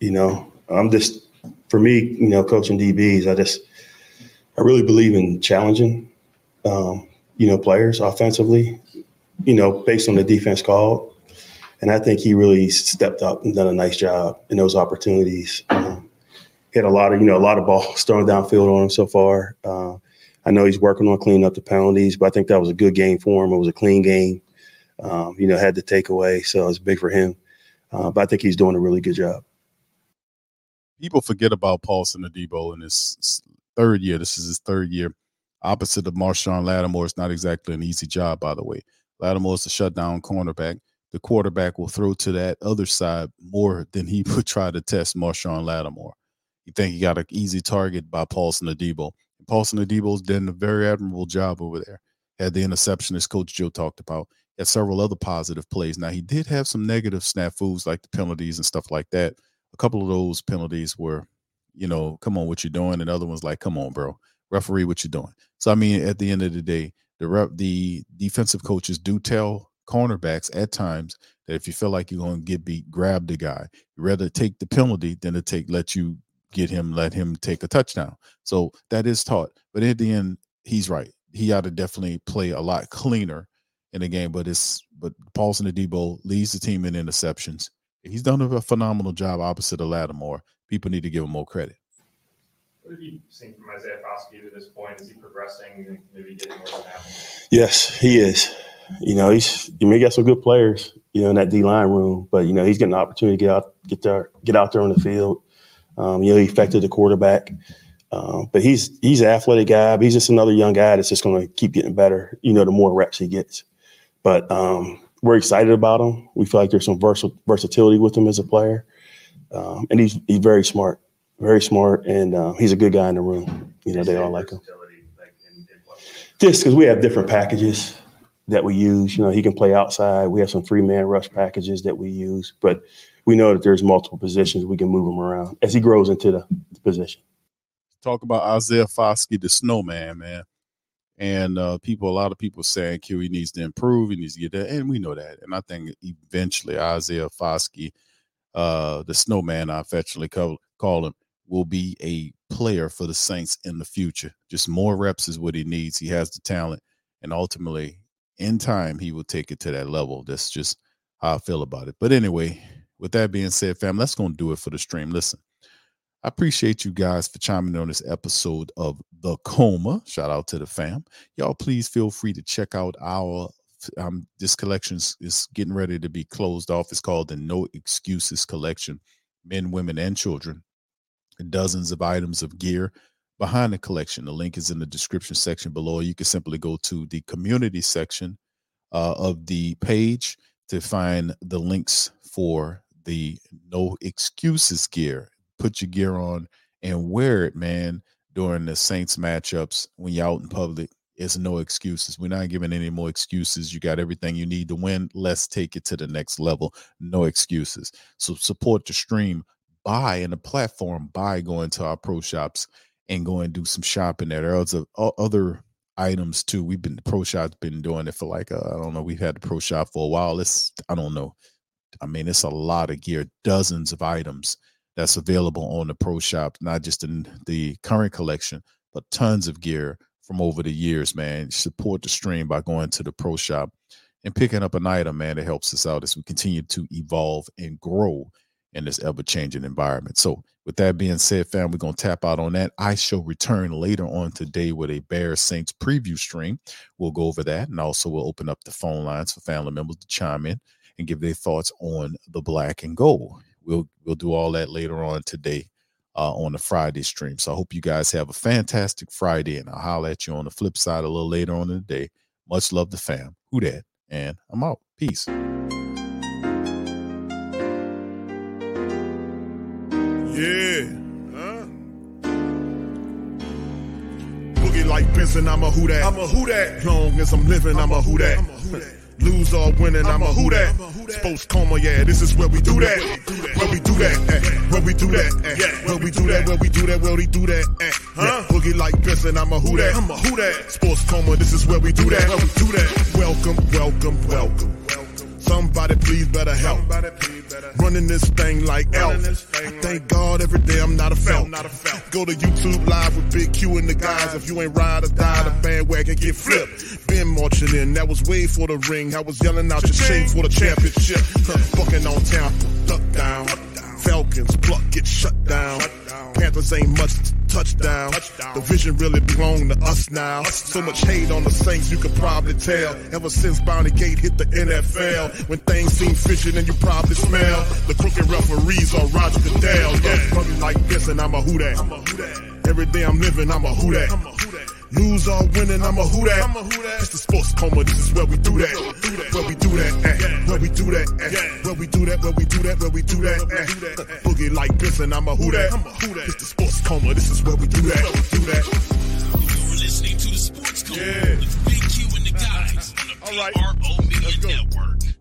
You know, I'm just for me, you know, coaching DBs. I just I really believe in challenging, um, you know, players offensively. You know, based on the defense called, and I think he really stepped up and done a nice job in those opportunities. Um, he had a lot of you know a lot of balls [LAUGHS] thrown downfield on him so far. Uh, I know he's working on cleaning up the penalties, but I think that was a good game for him. It was a clean game. Um, you know, had the takeaway, so it's big for him. Uh, but I think he's doing a really good job. People forget about Paulson Adebo in his third year. This is his third year. Opposite of Marshon Lattimore, it's not exactly an easy job, by the way. Lattimore is a shutdown cornerback. The quarterback will throw to that other side more than he [LAUGHS] would try to test Marshon Lattimore. You think he got an easy target by Paulson Adebo. Paulson Adebo's done a very admirable job over there. Had the interception, as Coach Joe talked about. Had several other positive plays. Now he did have some negative snafus like the penalties and stuff like that. A couple of those penalties were, you know, come on, what you doing? And other ones like, come on, bro, referee, what you doing? So I mean, at the end of the day, the rep, the defensive coaches do tell cornerbacks at times that if you feel like you're going to get beat, grab the guy. You rather take the penalty than to take let you get him, let him take a touchdown. So that is taught. But at the end, he's right. He ought to definitely play a lot cleaner in the game. But it's but Paulson Adebo leads the team in interceptions. He's done a phenomenal job opposite of Lattimore. People need to give him more credit. What have you seen from Isaiah Foskey to this point? Is he progressing maybe getting more than that? Yes, he is. You know, he's you may got some good players, you know, in that D line room, but you know, he's getting an opportunity to get out, get there, get out there on the field. Um, you know, he affected the quarterback. Um, but he's he's an athletic guy, but he's just another young guy that's just going to keep getting better. You know, the more reps he gets. But um, we're excited about him. We feel like there's some vers- versatility with him as a player, um, and he's he's very smart, very smart, and uh, he's a good guy in the room. You know, they all like him. Just because we have different packages that we use. You know, he can play outside. We have some three man rush packages that we use, but we know that there's multiple positions we can move him around as he grows into the, the position. Talk about Isaiah Foskey, the snowman, man. And uh, people, a lot of people saying Q he needs to improve, he needs to get that, and we know that. And I think eventually Isaiah Foskey, uh, the snowman, I affectionately call, call him, will be a player for the Saints in the future. Just more reps is what he needs. He has the talent, and ultimately, in time, he will take it to that level. That's just how I feel about it. But anyway, with that being said, fam, that's to do it for the stream. Listen, I appreciate you guys for chiming in on this episode of The Coma. Shout out to the fam. Y'all, please feel free to check out our. Um, this collection is getting ready to be closed off. It's called the No Excuses Collection, men, women, and children. Dozens of items of gear behind the collection. The link is in the description section below. You can simply go to the community section uh, of the page to find the links for the no excuses gear. Put your gear on and wear it, man, during the Saints matchups when you're out in public. It's no excuses. We're not giving any more excuses. You got everything you need to win. Let's take it to the next level. No excuses. So support the stream. Buy in the platform. Buy going to our pro shops and go and do some shopping there. There are other items too. We've been pro shop's been doing it for like uh, I don't know. We've had the pro shop for a while. It's I don't know I mean, it's a lot of gear, dozens of items that's available on the Pro Shop, not just in the current collection, but tons of gear from over the years, man. Support the stream by going to the Pro Shop and picking up an item, man, that helps us out as we continue to evolve and grow in this ever changing environment. So, with that being said, fam, we're going to tap out on that. I shall return later on today with a Bear Saints preview stream. We'll go over that and also we'll open up the phone lines for family members to chime in and give their thoughts on the black and gold. We'll we'll do all that later on today uh, on the Friday stream. So I hope you guys have a fantastic Friday, and I'll holler at you on the flip side a little later on in the day. Much love to fam. Who that? And I'm out. Peace. Yeah. Like Benson, I'm a who that. I'm a who that. Long as I'm living, I'm a who that. Lose or winning, I'm a who that. Sports coma, yeah, this is where we do that. Where we do that. Where we do that. Where we do that, where we do that, where we do that. Huh? Boogie like Benson, I'm a who that. I'm a who that. Sports coma, this is where we do that. Where we do that. Welcome, welcome, welcome. Somebody please better help. Running this thing like elf. I thank God every day I'm not a felt. Go to YouTube live with Big Q and the guys. If you ain't ride or die, the bandwagon get flipped. Been marching in, that was way for the ring. I was yelling out your shame for the championship. Huh, Bucking on town, duck down. Falcons pluck get shut down. Panthers ain't much touchdown. The vision really belong to us now. So much hate on the Saints, you could probably tell. Ever since Bounty Gate hit the NFL, when things seem fishy, and you probably smell the crooked referees are Roger Goodell. Yeah, like this, and I'm a who that. Every day I'm living, I'm a who that. Lose or winning, I'm a who that. I'm a who that. It's the sports coma, this is where we do that. Where we do that, eh. Where we do that, eh. Where we do that, where we do that, where we do that, eh. Boogie like this, and I'm a who that. I'm a who that. It's the sports coma, this is where we do that. Do that. You're listening to the Sports Coma with Big Q and the guys on the PRO Media Network.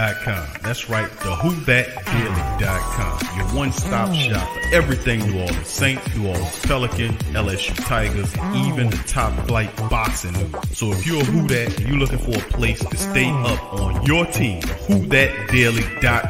That's right, the WhoDatDaily.com. Your one-stop mm. shop for everything New Orleans Saints, New Orleans Pelican, LSU Tigers, even the top flight boxing. So if you're a Who Dat and you're looking for a place to stay mm. up on your team, WhoDatDaily.com.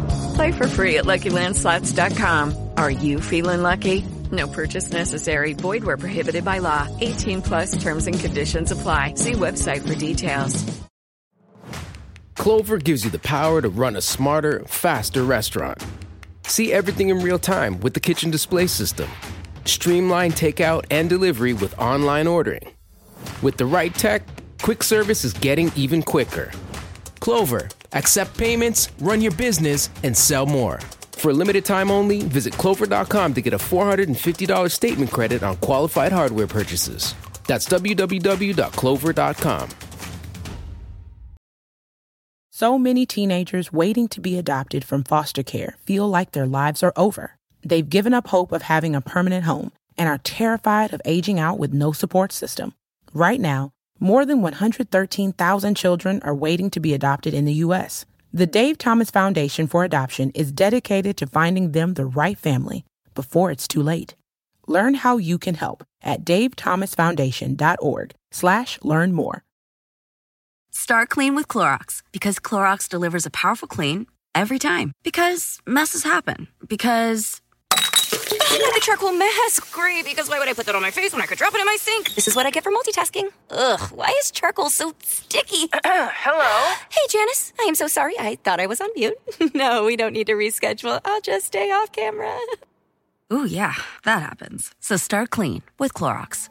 Play for free at LuckyLandSlots.com. Are you feeling lucky? No purchase necessary. Void where prohibited by law. 18 plus terms and conditions apply. See website for details. Clover gives you the power to run a smarter, faster restaurant. See everything in real time with the kitchen display system. Streamline takeout and delivery with online ordering. With the right tech, quick service is getting even quicker. Clover, accept payments, run your business, and sell more. For a limited time only, visit clover.com to get a $450 statement credit on qualified hardware purchases. That's www.clover.com. So many teenagers waiting to be adopted from foster care feel like their lives are over. They've given up hope of having a permanent home and are terrified of aging out with no support system. Right now, more than 113,000 children are waiting to be adopted in the U.S., The Dave Thomas Foundation for Adoption is dedicated to finding them the right family before it's too late. Learn how you can help at davethomasfoundation.org slash learn more. Start clean with Clorox because Clorox delivers a powerful clean every time. Because messes happen. Because. The charcoal mask. Great, because why would I put that on my face when I could drop it in my sink? This is what I get for multitasking. Ugh, why is charcoal so sticky? [CLEARS THROAT] Hello? Hey, Janice. I am so sorry. I thought I was on mute. [LAUGHS] no, we don't need to reschedule. I'll just stay off camera. [LAUGHS] Ooh, yeah, that happens. So start clean with Clorox.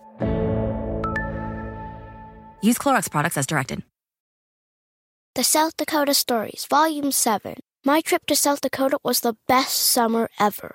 Use Clorox products as directed. The South Dakota Stories, Volume 7. My trip to South Dakota was the best summer ever.